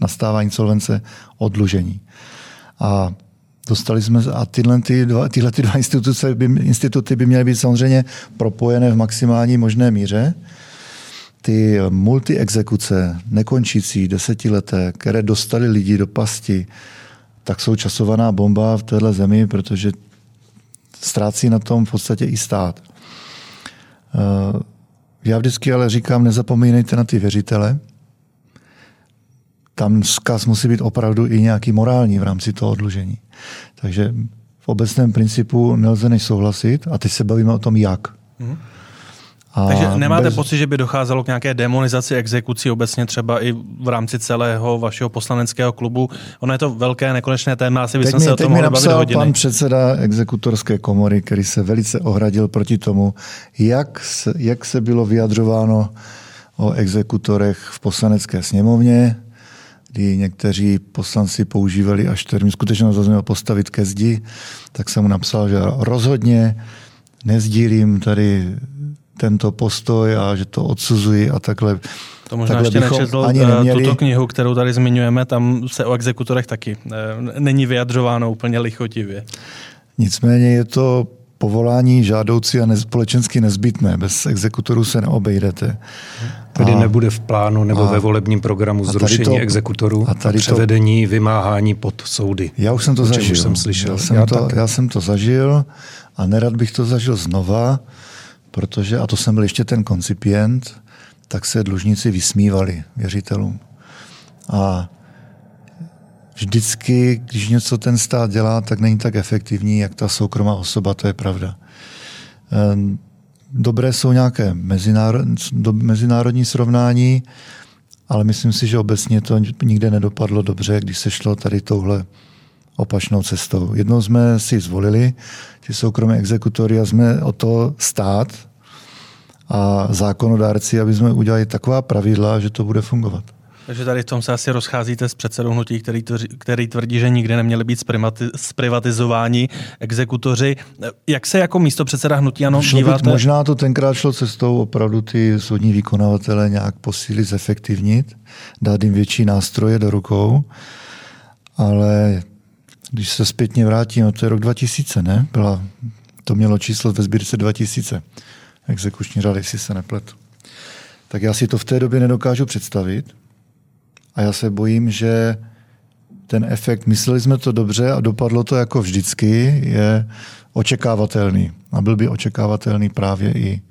nastává insolvence, odlužení. A dostali jsme, a tyhle, ty dva, tyhle ty dva instituce by, instituty by měly být samozřejmě propojené v maximální možné míře. Ty multiexekuce, nekončící, desetileté, které dostali lidi do pasti, tak jsou časovaná bomba v téhle zemi, protože ztrácí na tom v podstatě i stát. Eh, já vždycky ale říkám, nezapomínejte na ty věřitele. Tam zkaz musí být opravdu i nějaký morální v rámci toho odlužení. Takže v obecném principu nelze než souhlasit a teď se bavíme o tom, jak. Mm-hmm.
A Takže nemáte bez... pocit, že by docházelo k nějaké demonizaci exekucí obecně třeba i v rámci celého vašeho poslaneckého klubu? Ono je to velké nekonečné téma, asi bychom se o tom mohli bavit hodiny.
pan předseda exekutorské komory, který se velice ohradil proti tomu, jak se, jak se bylo vyjadřováno o exekutorech v poslanecké sněmovně, kdy někteří poslanci používali až termín skutečně zaznělo postavit ke zdi, tak jsem mu napsal, že rozhodně nezdílím tady tento postoj a že to odsuzuji a takhle.
To možná takhle ještě nečetl ani eh, neměli. tuto knihu, kterou tady zmiňujeme, tam se o exekutorech taky eh, není vyjadřováno úplně lichotivě.
Nicméně je to povolání žádoucí a společensky nezbytné. Bez exekutorů se neobejdete.
Tedy a, nebude v plánu nebo a, ve volebním programu zrušení to, exekutorů a, tady a převedení, to, vymáhání pod soudy.
Já už jsem to zažil. Už jsem slyšel. Já jsem, já, to, já jsem to zažil a nerad bych to zažil znova protože, a to jsem byl ještě ten koncipient, tak se dlužníci vysmívali věřitelům. A vždycky, když něco ten stát dělá, tak není tak efektivní, jak ta soukromá osoba, to je pravda. Ehm, dobré jsou nějaké mezinárodní srovnání, ale myslím si, že obecně to nikde nedopadlo dobře, když se šlo tady touhle opačnou cestou. Jednou jsme si zvolili ty soukromé exekutory a jsme o to stát a zákonodárci, aby jsme udělali taková pravidla, že to bude fungovat.
Takže tady v tom se asi rozcházíte s předsedou hnutí, který, který tvrdí, že nikdy neměli být zprivatizováni exekutoři. Jak se jako místo předseda hnutí ano díváte?
možná to tenkrát šlo cestou opravdu ty soudní vykonavatele nějak posílit, zefektivnit, dát jim větší nástroje do rukou, ale když se zpětně vrátím, no to je rok 2000, ne? Byla, to mělo číslo ve sbírce 2000. Exekuční řád, jestli se nepletu. Tak já si to v té době nedokážu představit a já se bojím, že ten efekt, mysleli jsme to dobře a dopadlo to jako vždycky, je očekávatelný. A byl by očekávatelný právě i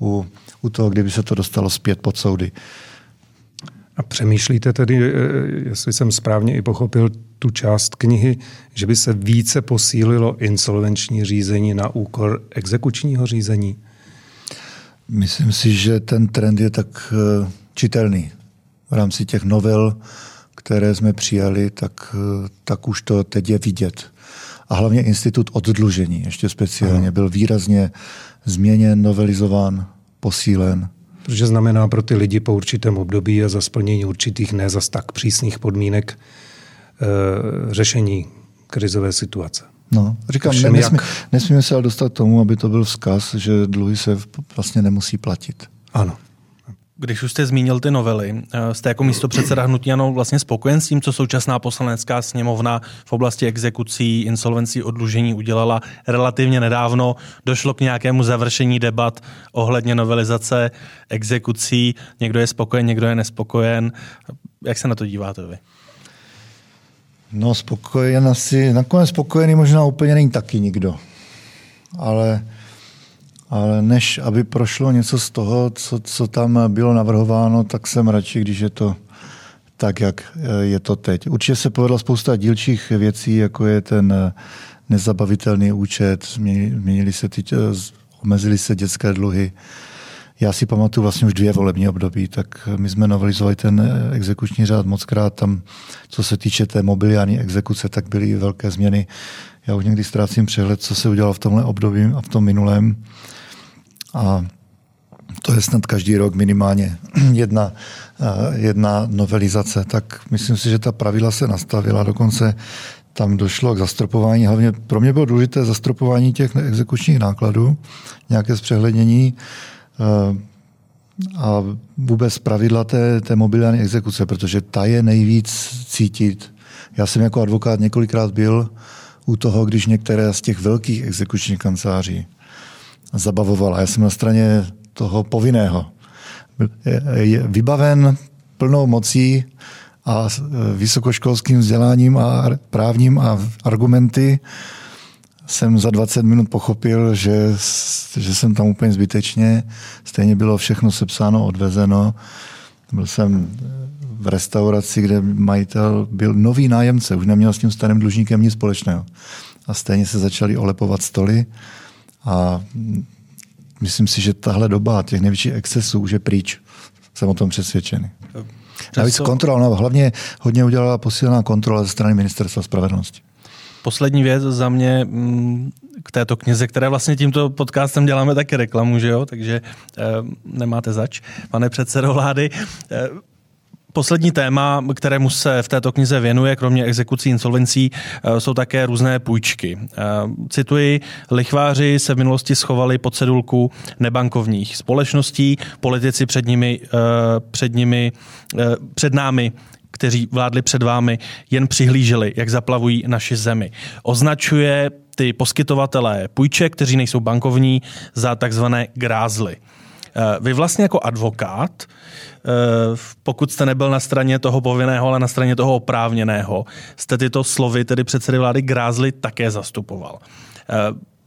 u, u toho, kdyby se to dostalo zpět pod soudy.
A přemýšlíte tedy, eh, jestli jsem správně i pochopil tu část knihy, že by se více posílilo insolvenční řízení na úkor exekučního řízení?
Myslím si, že ten trend je tak eh, čitelný. V rámci těch novel, které jsme přijali, tak, eh, tak už to teď je vidět. A hlavně institut oddlužení, ještě speciálně, byl výrazně změněn, novelizován, posílen.
Protože znamená pro ty lidi po určitém období a za splnění určitých ne zas tak přísných podmínek řešení krizové situace.
No, říkám, ne, nesmí, nesmíme se ale dostat tomu, aby to byl vzkaz, že dluhy se vlastně nemusí platit.
Ano.
Když už jste zmínil ty novely, eh, jste jako místo předseda Hnutí Ano vlastně spokojen s tím, co současná poslanecká sněmovna v oblasti exekucí, insolvencí, odlužení udělala relativně nedávno. Došlo k nějakému završení debat ohledně novelizace exekucí. Někdo je spokojen, někdo je nespokojen. Jak se na to díváte vy?
No spokojen asi, nakonec spokojený možná úplně není taky nikdo. ale, ale než aby prošlo něco z toho, co, co tam bylo navrhováno, tak jsem radši, když je to tak, jak eh, je to teď. Určitě se povedla spousta dílčích věcí, jako je ten eh, nezabavitelný účet, změnili se ty, eh, omezili se dětské dluhy. Já si pamatuju vlastně už dvě volební období, tak my jsme novelizovali ten exekuční řád mockrát. Tam, co se týče té mobiliární exekuce, tak byly velké změny. Já už někdy ztrácím přehled, co se udělalo v tomhle období a v tom minulém. A to je snad každý rok minimálně jedna, eh, jedna novelizace, tak myslím si, že ta pravidla se nastavila, dokonce tam došlo k zastropování, hlavně pro mě bylo důležité zastropování těch exekučních nákladů, nějaké zpřehlednění. eh, a vůbec pravidla té, té mobiliární exekuce, protože ta je nejvíc cítit. Já jsem jako advokát několikrát byl u toho, když některé z těch velkých exekučních kanceláří zabavovala. Já jsem na straně toho povinného. Je vybaven plnou mocí a vysokoškolským vzděláním a právním a argumenty jsem za 20 minut pochopil, že, že jsem tam úplně zbytečně. Stejně bylo všechno sepsáno, odvezeno. Byl jsem v restauraci, kde majitel byl nový nájemce, už neměl s tím starým dlužníkem nic společného. A stejně se začaly olepovat stoly a myslím si, že tahle doba těch největších excesů už je pryč. Jsem o tom přesvědčený. Navíc kontrola, no, hlavně hodně udělala posílená kontrola ze strany ministerstva spravedlnosti.
Poslední věc za mě mm, k této knize, které vlastně tímto podcastem děláme taky reklamu, že jo? takže eh, nemáte zač, pane předsedo vlády. Eh, Poslední téma, kterému se v této knize věnuje, kromě exekucí insolvencí, eh, jsou také různé půjčky. Eh, cituji, lichváři se v minulosti schovali pod cedulku nebankovních společností, politici před nimi, eh, před nimi, před námi kteří vládli před vámi, jen přihlíželi, jak zaplavují naši zemi. Označuje ty poskytovatelé půjček, kteří nejsou bankovní, za takzvané grázly. Vy vlastně jako advokát Eh, pokud jste nebyl na straně toho povinného, ale na straně toho oprávněného, jste tyto slovy, tedy předsedy vlády Grázly, také zastupoval. Eh,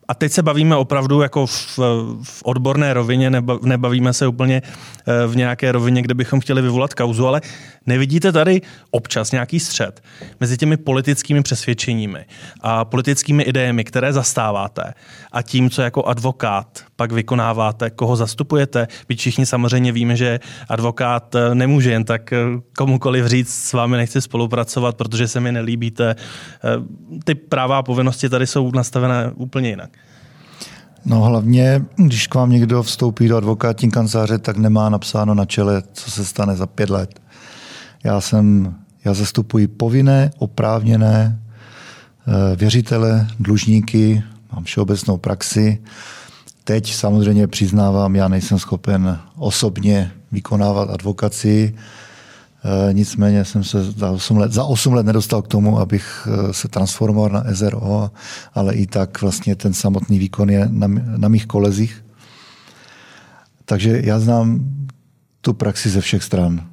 a teď se bavíme opravdu jako v, v odborné rovině, nebavíme se úplně eh, v nějaké rovině, kde bychom chtěli vyvolat kauzu, ale nevidíte tady občas nějaký střed mezi těmi politickými přesvědčeními a politickými idejemi, které zastáváte a tím, co jako advokát pak vykonáváte, koho zastupujete. Vy všichni samozřejmě víme, že advokát eh, nemůže jen tak eh, komukoliv říct, s vámi nechci spolupracovat, protože se mi nelíbíte. Ty práva a povinnosti tady jsou nastavené úplně jinak.
No hlavně, když k vám někdo vstoupí do advokátní kanceláře, tak nemá napsáno na čele, co se stane za pět let. Já jsem, já zastupuji povinné, oprávněné eh, věřitele, dlužníky, mám všeobecnou praxi. Teď samozřejmě přiznávám, já nejsem schopen osobně vykonávat advokaci, Eh, nicméně jsem se za 8 let, za 8 let nedostal k tomu, abych eh, se transformoval na SRO, ale i tak vlastně ten samotný výkon je na, na mých kolezích. Takže já znám tu praxi ze všech stran.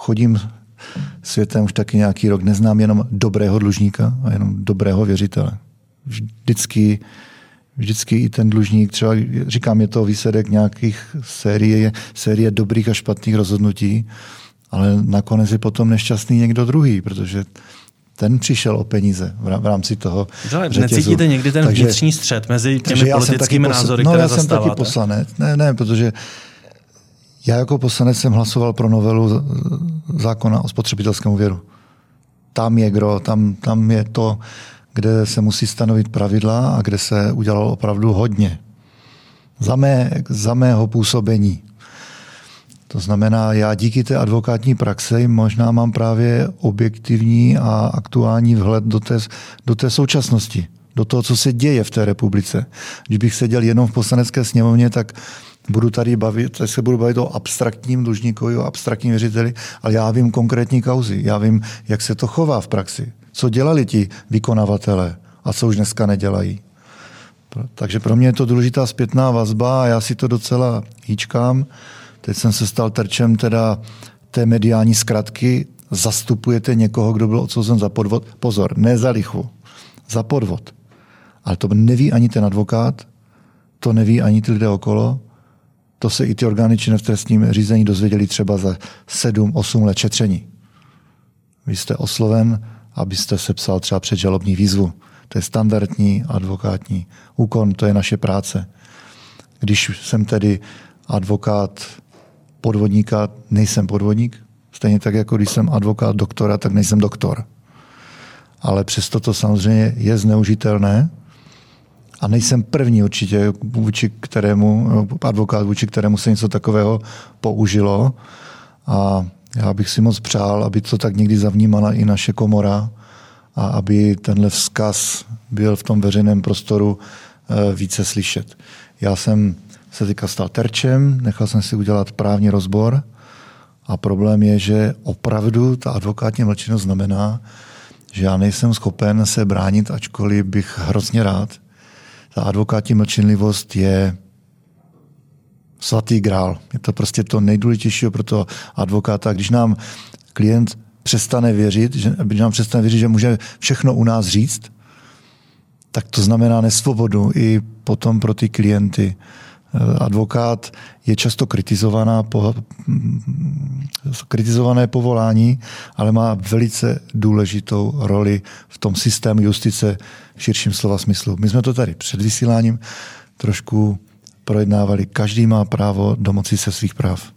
Chodím světem už taky nějaký rok, neznám jenom dobrého dlužníka a jenom dobrého věřitele. Vždycky, vždycky i ten dlužník, třeba říkám, je to výsledek nějakých série, série dobrých a špatných rozhodnutí, ale nakonec je potom nešťastný někdo druhý, protože ten přišel o peníze v rámci toho
Ale necítíte někdy ten takže, vnitřní střed mezi těmi politickými názory,
no,
které
já jsem taky poslanec. Ne, ne, protože já jako poslanec jsem hlasoval pro novelu zákona o spotřebitelském úvěru. Tam je gro, tam, tam je to, kde se musí stanovit pravidla a kde se udělalo opravdu hodně. Za, mé, za mého působení. To znamená, já díky té advokátní praxi možná mám právě objektivní a aktuální vhled do té, do té současnosti, do toho, co se děje v té republice. Když bych seděl jenom v poslanecké sněmovně, tak budu tady bavit, tak se budu bavit o abstraktním dlužníkovi, o abstraktním věřiteli, ale já vím konkrétní kauzy, já vím, jak se to chová v praxi, co dělali ti vykonavatelé a co už dneska nedělají. Takže pro mě je to důležitá zpětná vazba a já si to docela hýčkám. Teď jsem se stal terčem teda té mediální zkratky. Zastupujete někoho, kdo byl odsouzen za podvod. Pozor, ne za lichu, za podvod. Ale to neví ani ten advokát, to neví ani ty lidé okolo. To se i ty orgány činné v trestním řízení dozvěděli třeba za 7-8 let šetření. Vy jste osloven, abyste sepsal třeba předžalobní výzvu. To je standardní advokátní úkon, to je naše práce. Když jsem tedy advokát podvodníka, nejsem podvodník. Stejně tak, jako když jsem advokát doktora, tak nejsem doktor. Ale přesto to samozřejmě je zneužitelné a nejsem první určitě, vůči kterému, advokát, vůči kterému se něco takového použilo. A já bych si moc přál, aby to tak někdy zavnímala i naše komora a aby tenhle vzkaz byl v tom veřejném prostoru eh, více slyšet. Já jsem se teďka stal terčem, nechal jsem si udělat právní rozbor a problém je, že opravdu ta advokátní mlčenost znamená, že já nejsem schopen se bránit, ačkoliv bych hrozně rád. Ta advokátní mlčenlivost je svatý grál. Je to prostě to nejdůležitější pro toho advokáta. Když nám klient přestane věřit, že, když nám přestane věřit, že může všechno u nás říct, tak to znamená nesvobodu i potom pro ty klienty. Advokát je často kritizovaná, po, kritizované povolání, ale má velice důležitou roli v tom systému justice v širším slova smyslu. My jsme to tady před vysíláním trošku projednávali. Každý má právo domoci se svých práv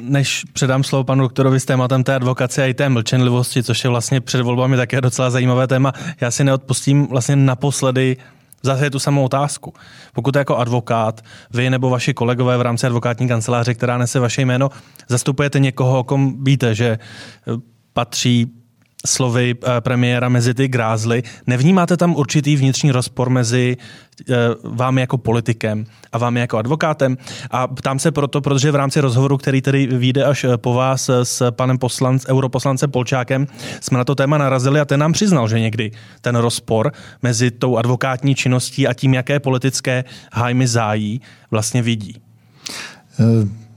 než předám slovo panu doktorovi s tématem té advokace a i té mlčenlivosti, což je vlastně před volbami také docela zajímavé téma, já si neodpustím vlastně naposledy zase tu samou otázku. Pokud jako advokát, vy nebo vaši kolegové v rámci advokátní kanceláře, která nese vaše jméno, zastupujete někoho, o kom víte, že eh, patří slovy eh, premiéra mezi ty grázly. Nevnímáte tam určitý vnitřní rozpor mezi eh, vámi jako politikem a vámi jako advokátem? A ptám se proto, protože v rámci rozhovoru, který tedy vyjde až eh, po vás s panem poslanc, europoslancem Polčákem, jsme na to téma narazili a ten nám přiznal, že někdy ten rozpor mezi tou advokátní činností a tím, jaké politické hájmy zájí, vlastně vidí.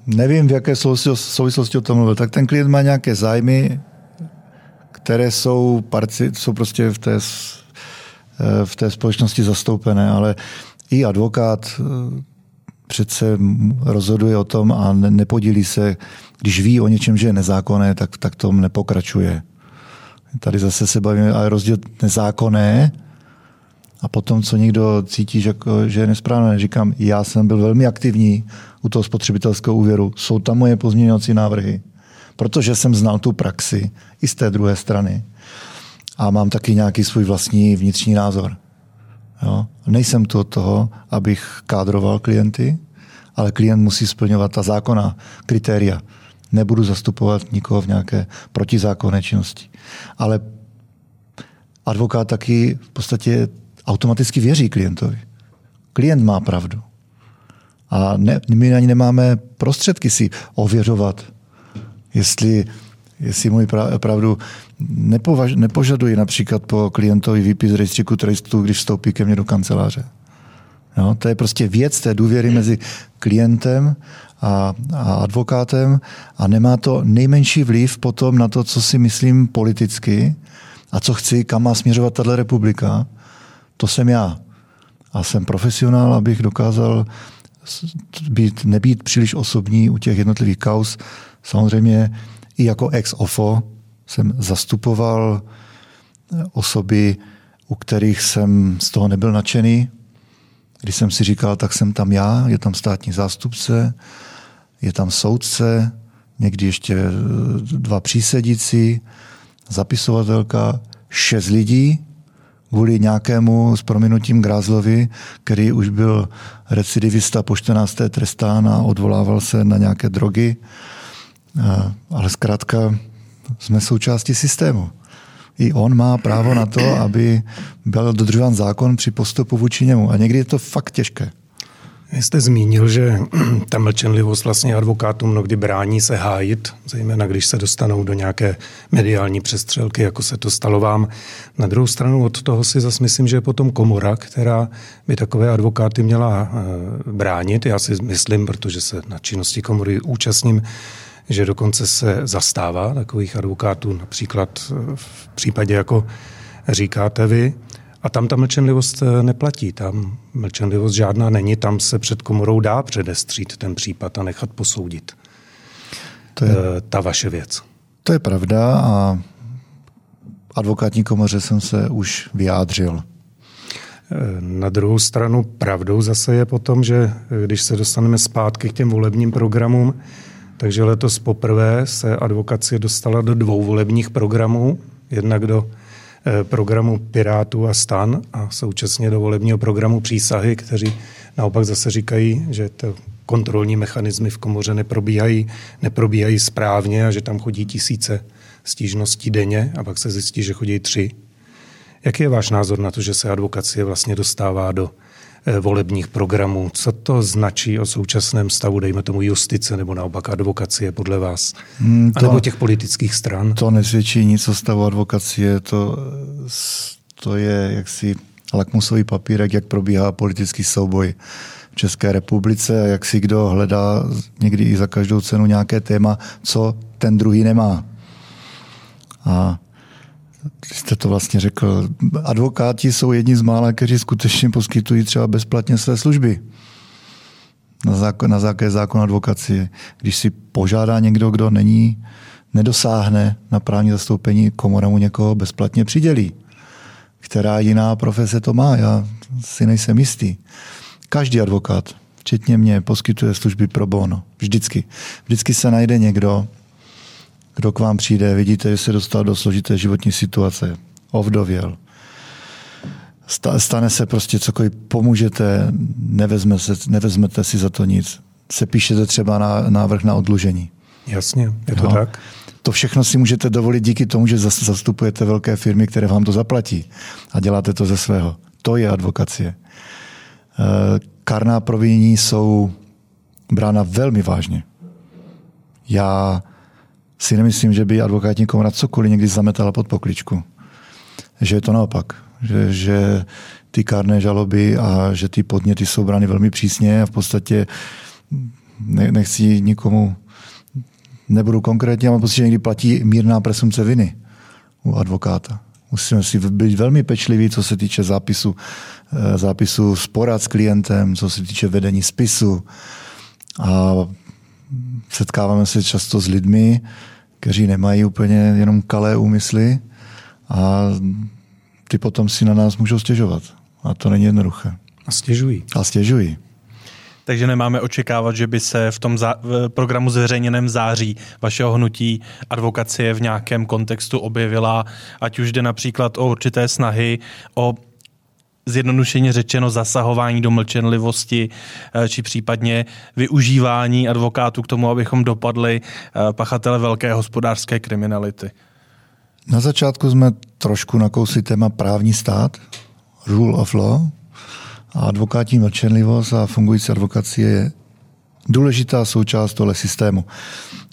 Nevím, v jaké souvislosti o tom mluvil, tak ten klient má nějaké zájmy, které jsou, parci, jsou prostě v té, eh, v té společnosti zastoupené, ale i advokát eh, přece rozhoduje o tom a nepodílí se, když ví o něčem, že je nezákonné, tak, tak tom nepokračuje. Tady zase se bavíme, ale rozdíl nezákonné a potom, co někdo cítí, že, že je nesprávné. Říkám, já jsem byl velmi aktivní u toho spotřebitelského úvěru. Jsou tam moje pozměňovací návrhy protože jsem znal tu praxi i z té druhé strany. A mám taky nějaký svůj vlastní vnitřní názor. Jo? Nejsem tu od toho, abych kádroval klienty, ale klient musí splňovat ta zákona, kritéria. Nebudu zastupovat nikoho v nějaké protizákonné činnosti. Ale advokát taky v podstatě automaticky věří klientovi. Klient má pravdu. A ne, my ani nemáme prostředky si ověřovat, jestli, jestli můj pravdu nepovaž, nepožaduji například po klientovi výpis rejstříku trestů, když vstoupí ke mně do kanceláře. Jo, to je prostě věc té důvěry mezi klientem a, a advokátem a nemá to nejmenší vliv potom na to, co si myslím politicky a co chci, kam má směřovat tato republika. To jsem já. A jsem profesionál, abych dokázal být, nebýt příliš osobní u těch jednotlivých kaus, Samozřejmě i jako ex ofo jsem zastupoval osoby, u kterých jsem z toho nebyl nadšený. Když jsem si říkal, tak jsem tam já, je tam státní zástupce, je tam soudce, někdy ještě eh, dva přísedící, zapisovatelka, šest lidí, kvůli nějakému s prominutím Grázlovi, který už byl recidivista po 14. trestán a odvolával se na nějaké drogy ale zkrátka jsme součástí systému. I on má právo na to, aby byl dodržován zákon při postupu vůči němu. A někdy je to fakt těžké.
Vy jste zmínil, že ta mlčenlivost vlastně advokátům mnohdy brání se hájit, zejména když se dostanou do nějaké mediální přestřelky, jako se to stalo vám. Na druhou stranu od toho si zase myslím, že je potom komora, která by takové advokáty měla eh, bránit. Já si myslím, protože se na činnosti komory účastním, že dokonce se zastává takových advokátů, například v případě, jako říkáte vy. A tam ta mlčenlivost eh, neplatí, tam mlčenlivost žádná není, tam se před komorou dá předestřít ten případ a nechat posoudit. To je eh, ta vaše věc.
To je pravda a advokátní komoře jsem se už vyjádřil.
Eh, na druhou stranu pravdou zase je potom, že když se dostaneme zpátky k těm volebním programům, takže letos poprvé se advokacie dostala do dvou volebních programů, jednak do Eh, programu Pirátů a stan a současně do volebního programu přísahy, kteří naopak zase říkají, že to kontrolní mechanismy v komoře neprobíhají, neprobíhají správně a že tam chodí tisíce stížností denně a pak se zjistí, že chodí tři. Jaký je váš názor na to, že se advokacie vlastně dostává do volebních programů. Co to značí o současném stavu, dejme tomu justice nebo naopak advokacie podle vás? Hmm, to, a nebo těch politických stran?
To nesvědčí nic o stavu advokacie. To, to je jaksi lakmusový papírek, jak probíhá politický souboj v České republice a jak si kdo hledá někdy i za každou cenu nějaké téma, co ten druhý nemá. A jste to vlastně řekl, advokáti jsou jedni z mála, kteří skutečně poskytují třeba bezplatně své služby. Na, zákon, na základě zákona advokacie. Když si požádá někdo, kdo není, nedosáhne na právní zastoupení, komora mu někoho bezplatně přidělí. Která jiná profese to má, já si nejsem jistý. Každý advokát, včetně mě, poskytuje služby pro bono. Vždycky. Vždycky se najde někdo, kdo k vám přijde, vidíte, že se dostal do složité životní situace, ovdověl, stane se prostě cokoliv, pomůžete, nevezme se, nevezmete si za to nic. Se píšete třeba na návrh na odlužení.
Jasně, je to no. tak.
To všechno si můžete dovolit díky tomu, že zastupujete velké firmy, které vám to zaplatí a děláte to ze svého. To je advokacie. Eh, karná provinění jsou brána velmi vážně. Já si nemyslím, že by advokátní komora cokoliv někdy zametala pod pokličku. Že je to naopak. Že, že ty kárné žaloby a že ty podněty jsou brány velmi přísně a v podstatě ne, nechci nikomu, nebudu konkrétně, ale prostě někdy platí mírná presumce viny u advokáta. Musíme si být velmi pečliví, co se týče zápisu, eh, zápisu sporad s klientem, co se týče vedení spisu. A setkáváme se často s lidmi, kteří nemají úplně jenom kalé úmysly a ty potom si na nás můžou stěžovat. A to není jednoduché.
A stěžují.
A stěžují.
Takže nemáme očekávat, že by se v tom za- v programu zveřejněném září vašeho hnutí advokacie v nějakém kontextu objevila, ať už jde například o určité snahy o zjednodušeně řečeno zasahování do mlčenlivosti, eh, či případně využívání advokátů k tomu, abychom dopadli eh, pachatele velké hospodářské kriminality?
Na začátku jsme trošku nakousli téma právní stát, rule of law a advokátní mlčenlivost a fungující advokacie je důležitá součást tohle systému.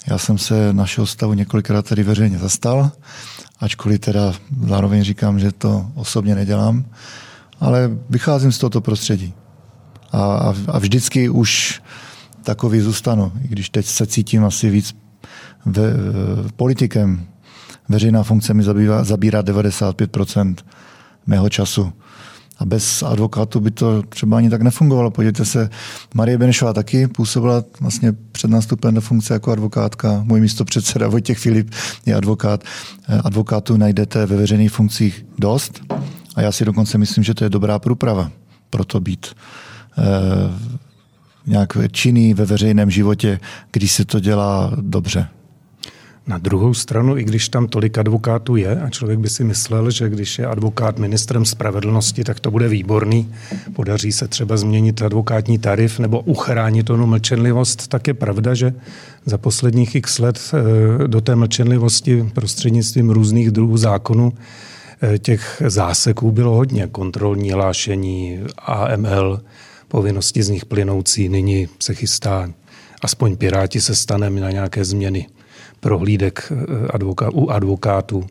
Já jsem se našeho stavu několikrát tady veřejně zastal, ačkoliv teda zároveň říkám, že to osobně nedělám ale vycházím z tohoto prostředí. A, a, a vždycky už takový zůstanu, i když teď se cítím asi víc ve, politikem. Veřejná funkce mi zabývá, zabírá 95% mého času. A bez advokátu by to třeba ani tak nefungovalo. Podívejte se, Marie Benešová taky působila vlastně před nástupem do funkce jako advokátka. Můj místo předseda Vojtěch Filip je advokát. Advokátů najdete ve veřejných funkcích dost a já si dokonce myslím, že to je dobrá průprava pro to být eh, nějak činný ve veřejném životě, když se to dělá dobře.
Na druhou stranu, i když tam tolik advokátů je, a člověk by si myslel, že když je advokát ministrem spravedlnosti, tak to bude výborný, podaří se třeba změnit advokátní tarif nebo uchránit onu mlčenlivost, tak je pravda, že za posledních x let eh, do té mlčenlivosti prostřednictvím různých druhů zákonů těch záseků bylo hodně. Kontrolní hlášení, AML, povinnosti z nich plynoucí. Nyní se chystá, aspoň Piráti se staneme na nějaké změny prohlídek eh, advoka, u advokátů.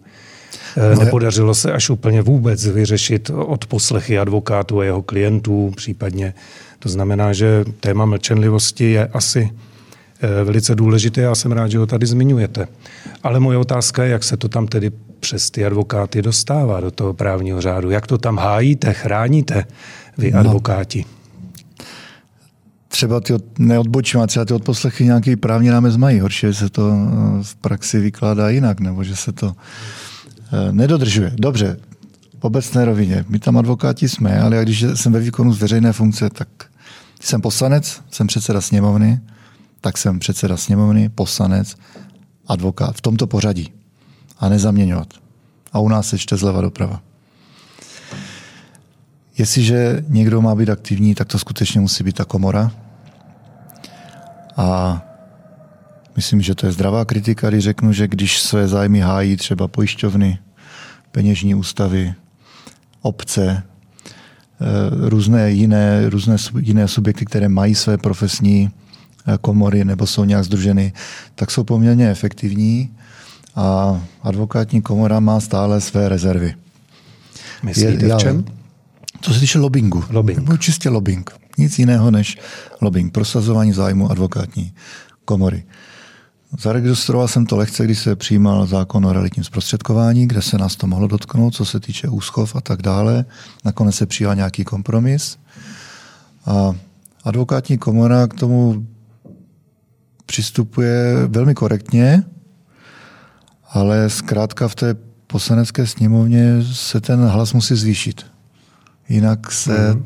Eh, no Nepodařilo se až úplně vůbec vyřešit od poslechy advokátů a jeho klientů případně. To znamená, že téma mlčenlivosti je asi eh, velice důležité. Já jsem rád, že ho tady zmiňujete. Ale moje otázka je, jak se to tam tedy přes ty advokáty dostává do toho právního řádu. Jak to tam hájíte, chráníte vy no. advokáti?
třeba ty od, neodbočím, a třeba ty odposlechy nějaký právní rámec mají. Horší, že se to eh, v praxi vykládá jinak, nebo že se to eh, nedodržuje. Dobře, v obecné rovině. My tam advokáti jsme, ale když jsem ve výkonu z veřejné funkce, tak jsem poslanec, jsem předseda sněmovny, tak jsem předseda sněmovny, poslanec, advokát. V tomto pořadí. A nezaměňovat. A u nás se čte zleva doprava. Jestliže někdo má být aktivní, tak to skutečně musí být ta komora. A myslím, že to je zdravá kritika, když řeknu, že když své zájmy hájí třeba pojišťovny, peněžní ústavy, obce, eh, různé jiné, různé jiné subjekty, které mají své profesní eh, komory nebo jsou nějak združeny, tak jsou poměrně efektivní a advokátní komora má stále své rezervy.
Myslíte je, v čem?
Co se týče lobbingu.
Lobbying.
Nebo čistě lobbying. Nic jiného než lobbying. Prosazování zájmu advokátní komory. Zaregistroval jsem to lehce, když se přijímal zákon o realitním zprostředkování, kde se nás to mohlo dotknout, co se týče úschov a tak dále. Nakonec se přijal nějaký kompromis. A advokátní komora k tomu přistupuje velmi korektně, ale zkrátka v té poslanecké sněmovně se ten hlas musí zvýšit. Jinak se mm.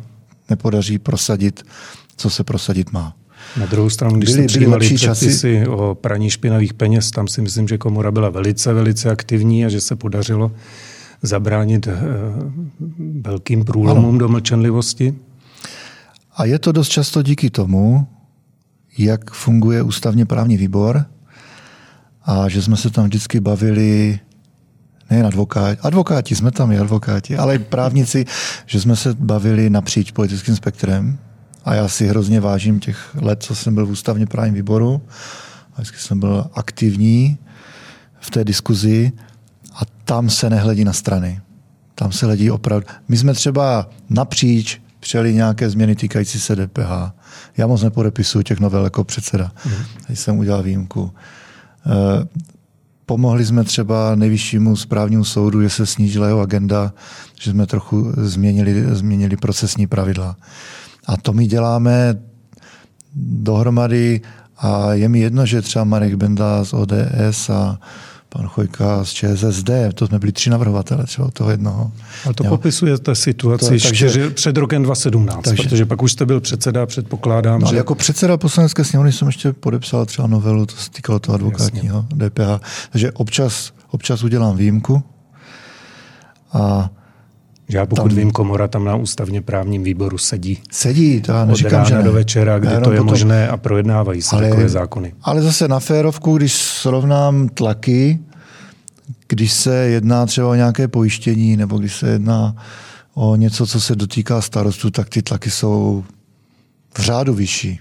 nepodaří prosadit, co se prosadit má.
Na druhou stranu, když byly, se přijímali předpisy časy. o praní špinavých peněz, tam si myslím, že komora byla velice, velice aktivní a že se podařilo zabránit eh, velkým průlomům ano. do mlčenlivosti.
A je to dost často díky tomu, jak funguje ústavně právní výbor a že jsme se tam vždycky bavili nejen advokáti, advokáti, jsme tam i advokáti, ale i právníci, že jsme se bavili napříč politickým spektrem a já si hrozně vážím těch let, co jsem byl v ústavně právním výboru. A vždycky jsem byl aktivní v té diskuzi a tam se nehledí na strany. Tam se hledí opravdu. My jsme třeba napříč přijali nějaké změny týkající se DPH. Já moc nepodepisuju těch novel jako předseda. Mm. Teď jsem udělal výjimku. Eh, pomohli jsme třeba nejvyššímu správnímu soudu, že se snížila jeho agenda, že jsme trochu změnili, změnili procesní pravidla. A to my děláme dohromady a je mi jedno, že třeba Marek Benda z ODS a pan Chojka z ČSSD, to jsme byli tři navrhovatele třeba toho jednoho.
Ale to jo. popisujete situaci to, takže, čtyři, před rokem 2017, takže, protože pak už jste byl předseda, předpokládám,
no,
že...
Jako předseda poslanecké sněmovny jsem ještě podepsal třeba novelu, to se týkalo toho advokátního Jasně. DPH. Takže občas, občas udělám výjimku a
já pokud tam, vím, komora tam na ústavně právním výboru sedí.
Sedí, to já neříkám,
že ne. do večera, kdy to je potom, možné a projednávají se ale, takové zákony.
Ale zase na férovku, když srovnám tlaky, když se jedná třeba o nějaké pojištění nebo když se jedná o něco, co se dotýká starostu, tak ty tlaky jsou v řádu vyšší.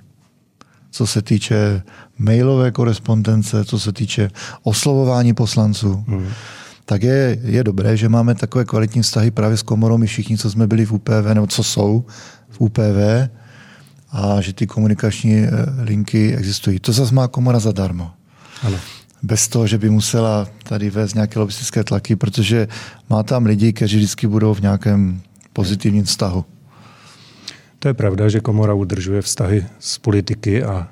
Co se týče mailové korespondence, co se týče oslovování poslanců. Hmm tak je, je dobré, že máme takové kvalitní vztahy právě s komorou, my všichni, co jsme byli v UPV, nebo co jsou v UPV, a že ty komunikační eh, linky existují. To zase má komora zadarmo. Ano. Bez toho, že by musela tady vést nějaké lobistické tlaky, protože má tam lidi, kteří vždycky budou v nějakém pozitivním vztahu.
To je pravda, že komora udržuje vztahy s politiky a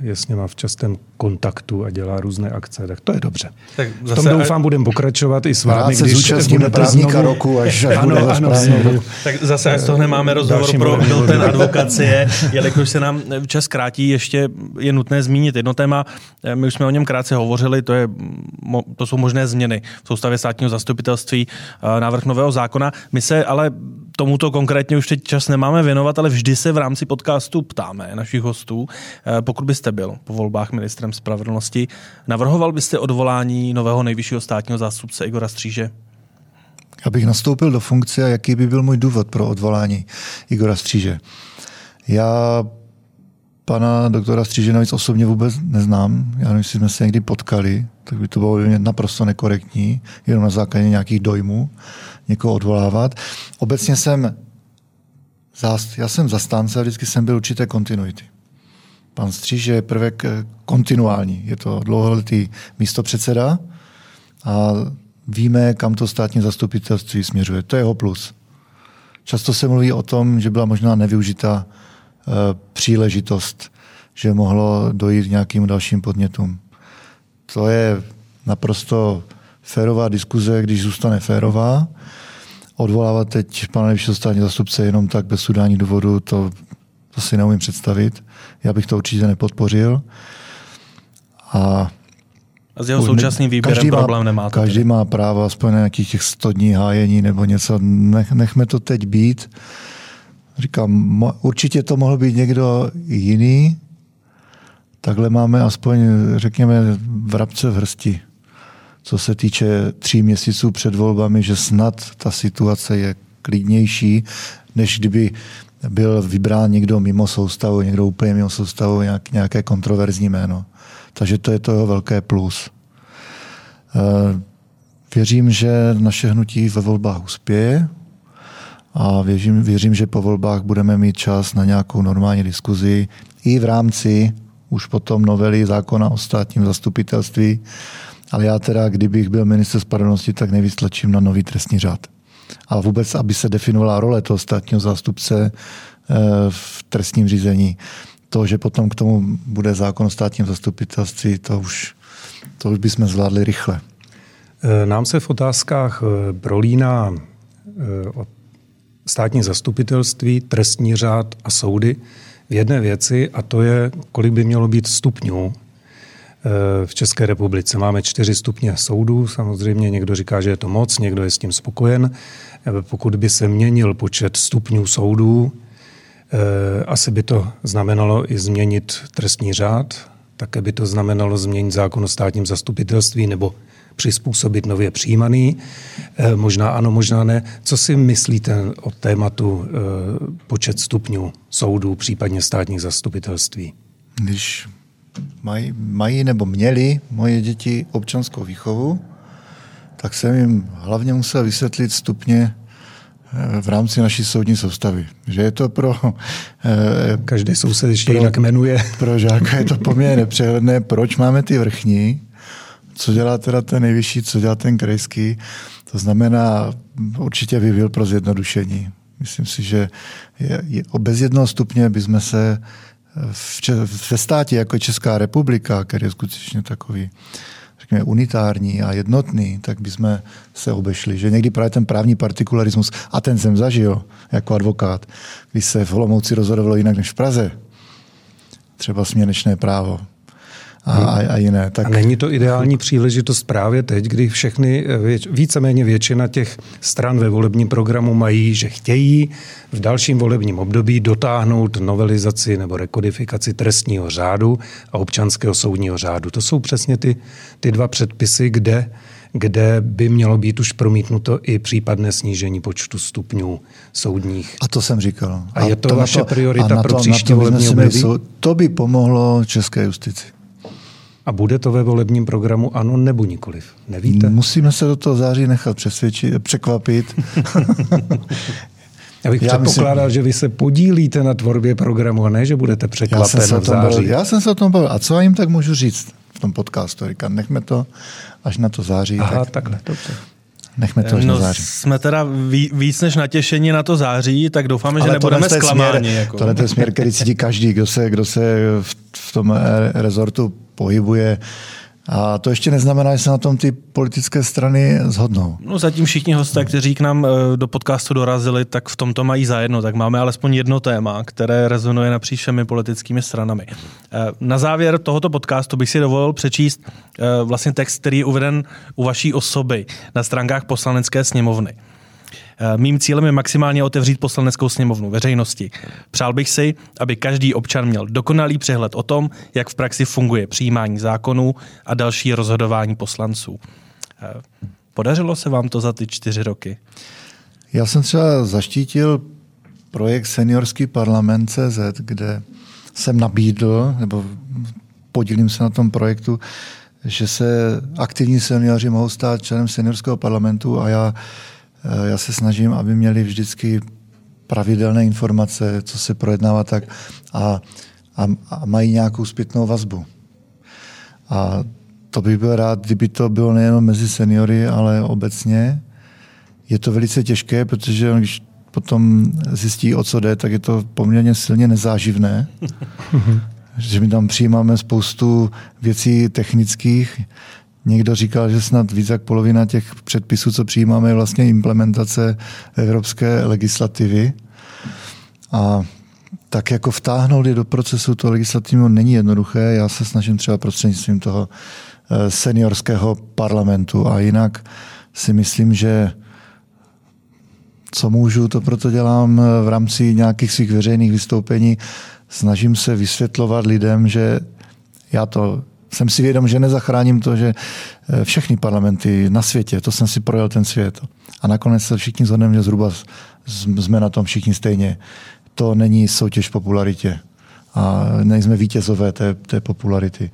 je s něma v častém kontaktu a dělá různé akce, tak to je dobře. Tak zase, v tom doufám, budeme pokračovat i s vámi,
se když budete právníka znovu... roku, až, až ano, bude ano,
ano, Tak zase, až z toho nemáme rozhovor pro ten advokacie, jelikož se nám čas krátí, ještě je nutné zmínit jedno téma. Eh, my už jsme o něm krátce hovořili, to, je, to jsou možné změny v soustavě státního zastupitelství, eh, návrh nového zákona. My se ale tomuto konkrétně už teď čas nemáme věnovat, ale vždy se v rámci podcastu ptáme našich hostů. Pokud byste byl po volbách ministrem spravedlnosti, navrhoval byste odvolání nového nejvyššího státního zástupce Igora Stříže?
Abych nastoupil do funkce, a jaký by byl můj důvod pro odvolání Igora Stříže? Já pana doktora Stříže navíc osobně vůbec neznám. Já nevím, jestli jsme se někdy potkali, tak by to bylo naprosto nekorektní, jenom na základě nějakých dojmů někoho odvolávat. Obecně jsem, já jsem zastánce a vždycky jsem byl určité kontinuity Pan Stříž je prvek eh, kontinuální. Je to dlouholetý místopředseda a víme, kam to státní zastupitelství směřuje. To je jeho plus. Často se mluví o tom, že byla možná nevyužitá příležitost, že mohlo dojít k nějakým dalším podnětům. To je naprosto férová diskuze, když zůstane férová. Odvolávat teď pana nejvyššího státního zastupce jenom tak bez sudání důvodu, to, to si neumím představit. Já bych to určitě nepodpořil.
A a s jeho současným výběrem každý problém nemá.
Každý tedy. má právo aspoň na nějakých těch 100 dní hájení nebo něco. Nech, nechme to teď být. Říkám, určitě to mohl být někdo jiný. Takhle máme aspoň, řekněme, vrabce v hrsti. Co se týče tří měsíců před volbami, že snad ta situace je klidnější, než kdyby byl vybrán někdo mimo soustavu, někdo úplně mimo soustavu, nějak, nějaké kontroverzní jméno. Takže to je to jeho velké plus. Eh, věřím, že naše hnutí ve volbách uspěje a věřím, věřím, že po volbách budeme mít čas na nějakou normální diskuzi i v rámci už potom novely zákona o státním zastupitelství. Ale já teda, kdybych byl minister spravedlnosti, tak nejvíc tlačím na nový trestní řád. A vůbec, aby se definovala role toho státního zástupce eh, v trestním řízení to, že potom k tomu bude zákon o státním zastupitelství, to už, to už bychom zvládli rychle.
E, nám se v otázkách e, prolíná e, státní zastupitelství, trestní řád a soudy v jedné věci a to je, kolik by mělo být stupňů v České republice. Máme čtyři stupně soudů, samozřejmě někdo říká, že je to moc, někdo je s tím spokojen. Pokud by se měnil počet stupňů soudů, Eh, asi by to znamenalo i změnit trestní řád, také by to znamenalo změnit zákon o státním zastupitelství nebo přizpůsobit nově přijímaný. Eh, možná ano, možná ne. Co si myslíte o tématu eh, počet stupňů soudů, případně státních zastupitelství?
Když mají, mají nebo měli moje děti občanskou výchovu, tak jsem jim hlavně musel vysvětlit stupně v rámci naší soudní soustavy. Že je to pro...
Eh, Každý soused ještě pro, jinak jmenuje.
Pro žáka je to poměrně nepřehledné, proč máme ty vrchní, co dělá teda ten nejvyšší, co dělá ten krajský. To znamená, určitě vyvil pro zjednodušení. Myslím si, že je, je, bez jednoho stupně bychom se v, ve státě jako Česká republika, který je skutečně takový řekněme, unitární a jednotný, tak bychom se obešli. Že někdy právě ten právní partikularismus, a ten jsem zažil jako advokát, když se v Olomouci rozhodovalo jinak než v Praze, třeba směrečné právo, a, a, a jiné.
Tak... A není to ideální příležitost právě teď, kdy všechny, věč, víceméně většina těch stran ve volebním programu mají, že chtějí v dalším volebním období dotáhnout novelizaci nebo rekodifikaci trestního řádu a občanského soudního řádu. To jsou přesně ty, ty dva předpisy, kde kde by mělo být už promítnuto i případné snížení počtu stupňů soudních.
A to jsem říkal.
A, a je to, to vaše to, priorita pro příští volební období?
To by pomohlo české justici.
A bude to ve volebním programu ano nebo nikoliv? Nevíte?
Musíme se do toho září nechat přesvědčit, překvapit.
Já bych já předpokládal, myslím, že vy se podílíte na tvorbě programu, a ne, že budete překvapen v září.
Byl, já jsem se o tom bavil. A co já jim tak můžu říct v tom podcastu? Říkám, nechme to až na to září.
Aha, tak, takhle, dobře.
Nechme to až no, na září.
Jsme teda víc než natěšení na to září, tak doufáme, že Ale nebudeme zklamáni.
Směr, jako. Tohle je směr, který cítí každý, kdo se, kdo se v, v tom rezortu pohybuje. A to ještě neznamená, že se na tom ty politické strany zhodnou.
No zatím všichni hosté, kteří k nám eh, do podcastu dorazili, tak v tomto mají zajedno. Tak máme alespoň jedno téma, které rezonuje napříč všemi politickými stranami. Eh, na závěr tohoto podcastu bych si dovolil přečíst eh, vlastně text, který je uveden u vaší osoby na stránkách poslanecké sněmovny. Eh, mým cílem je maximálně otevřít poslaneckou sněmovnu veřejnosti. Přál bych si, aby každý občan měl dokonalý přehled o tom, jak v praxi funguje přijímání zákonů a další rozhodování poslanců. Eh, podařilo se vám to za ty čtyři roky?
Já jsem třeba zaštítil projekt Seniorský parlament CZ, kde jsem nabídl, nebo podílím se na tom projektu, že se aktivní seniori mohou stát členem seniorského parlamentu a já já se snažím, aby měli vždycky pravidelné informace, co se projednává tak. A, a, a mají nějakou zpětnou vazbu. A to bych byl rád, kdyby to bylo nejen mezi seniory, ale obecně. Je to velice těžké, protože když potom zjistí, o co jde, tak je to poměrně silně nezáživné. že my tam přijímáme spoustu věcí technických. Někdo říkal, že snad víc jak polovina těch předpisů, co přijímáme, je vlastně implementace evropské legislativy. A tak jako vtáhnout je do procesu toho legislativního není jednoduché. Já se snažím třeba prostřednictvím toho eh, seniorského parlamentu a jinak si myslím, že co můžu, to proto dělám eh, v rámci nějakých svých veřejných vystoupení. Snažím se vysvětlovat lidem, že já to jsem si vědom, že nezachráním to, že eh, všechny parlamenty na světě, to jsem si projel ten svět. A nakonec se všichni zhodneme, že zhruba jsme na tom všichni stejně. To není soutěž popularitě. A nejsme vítězové té, té popularity.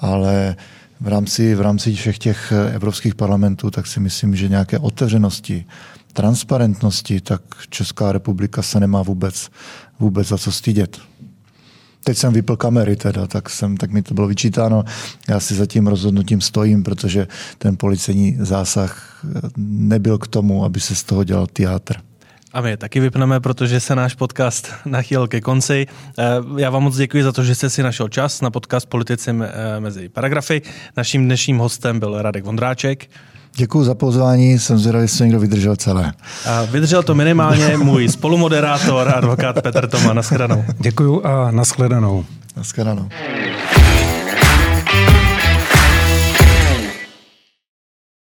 Ale v rámci, v rámci všech těch eh, evropských parlamentů, tak si myslím, že nějaké otevřenosti, transparentnosti, tak Česká republika se nemá vůbec, vůbec za co stydět. Teď jsem vypl kamery teda, tak, jsem, tak mi to bylo vyčítáno. Já si za tím rozhodnutím stojím, protože ten policejní zásah nebyl k tomu, aby se z toho dělal teátr.
A my je taky vypneme, protože se náš podcast nachýl ke konci. Eh, já vám moc děkuji za to, že jste si našel čas na podcast Politici mezi paragrafy. Naším dnešním hostem byl Radek Vondráček.
Děkuji za pozvání, jsem zvědavý, jestli někdo vydržel celé.
A vydržel to minimálně můj spolumoderátor, advokát Petr Toma. Naschledanou.
Děkuji a naschledanou.
Naschledanou.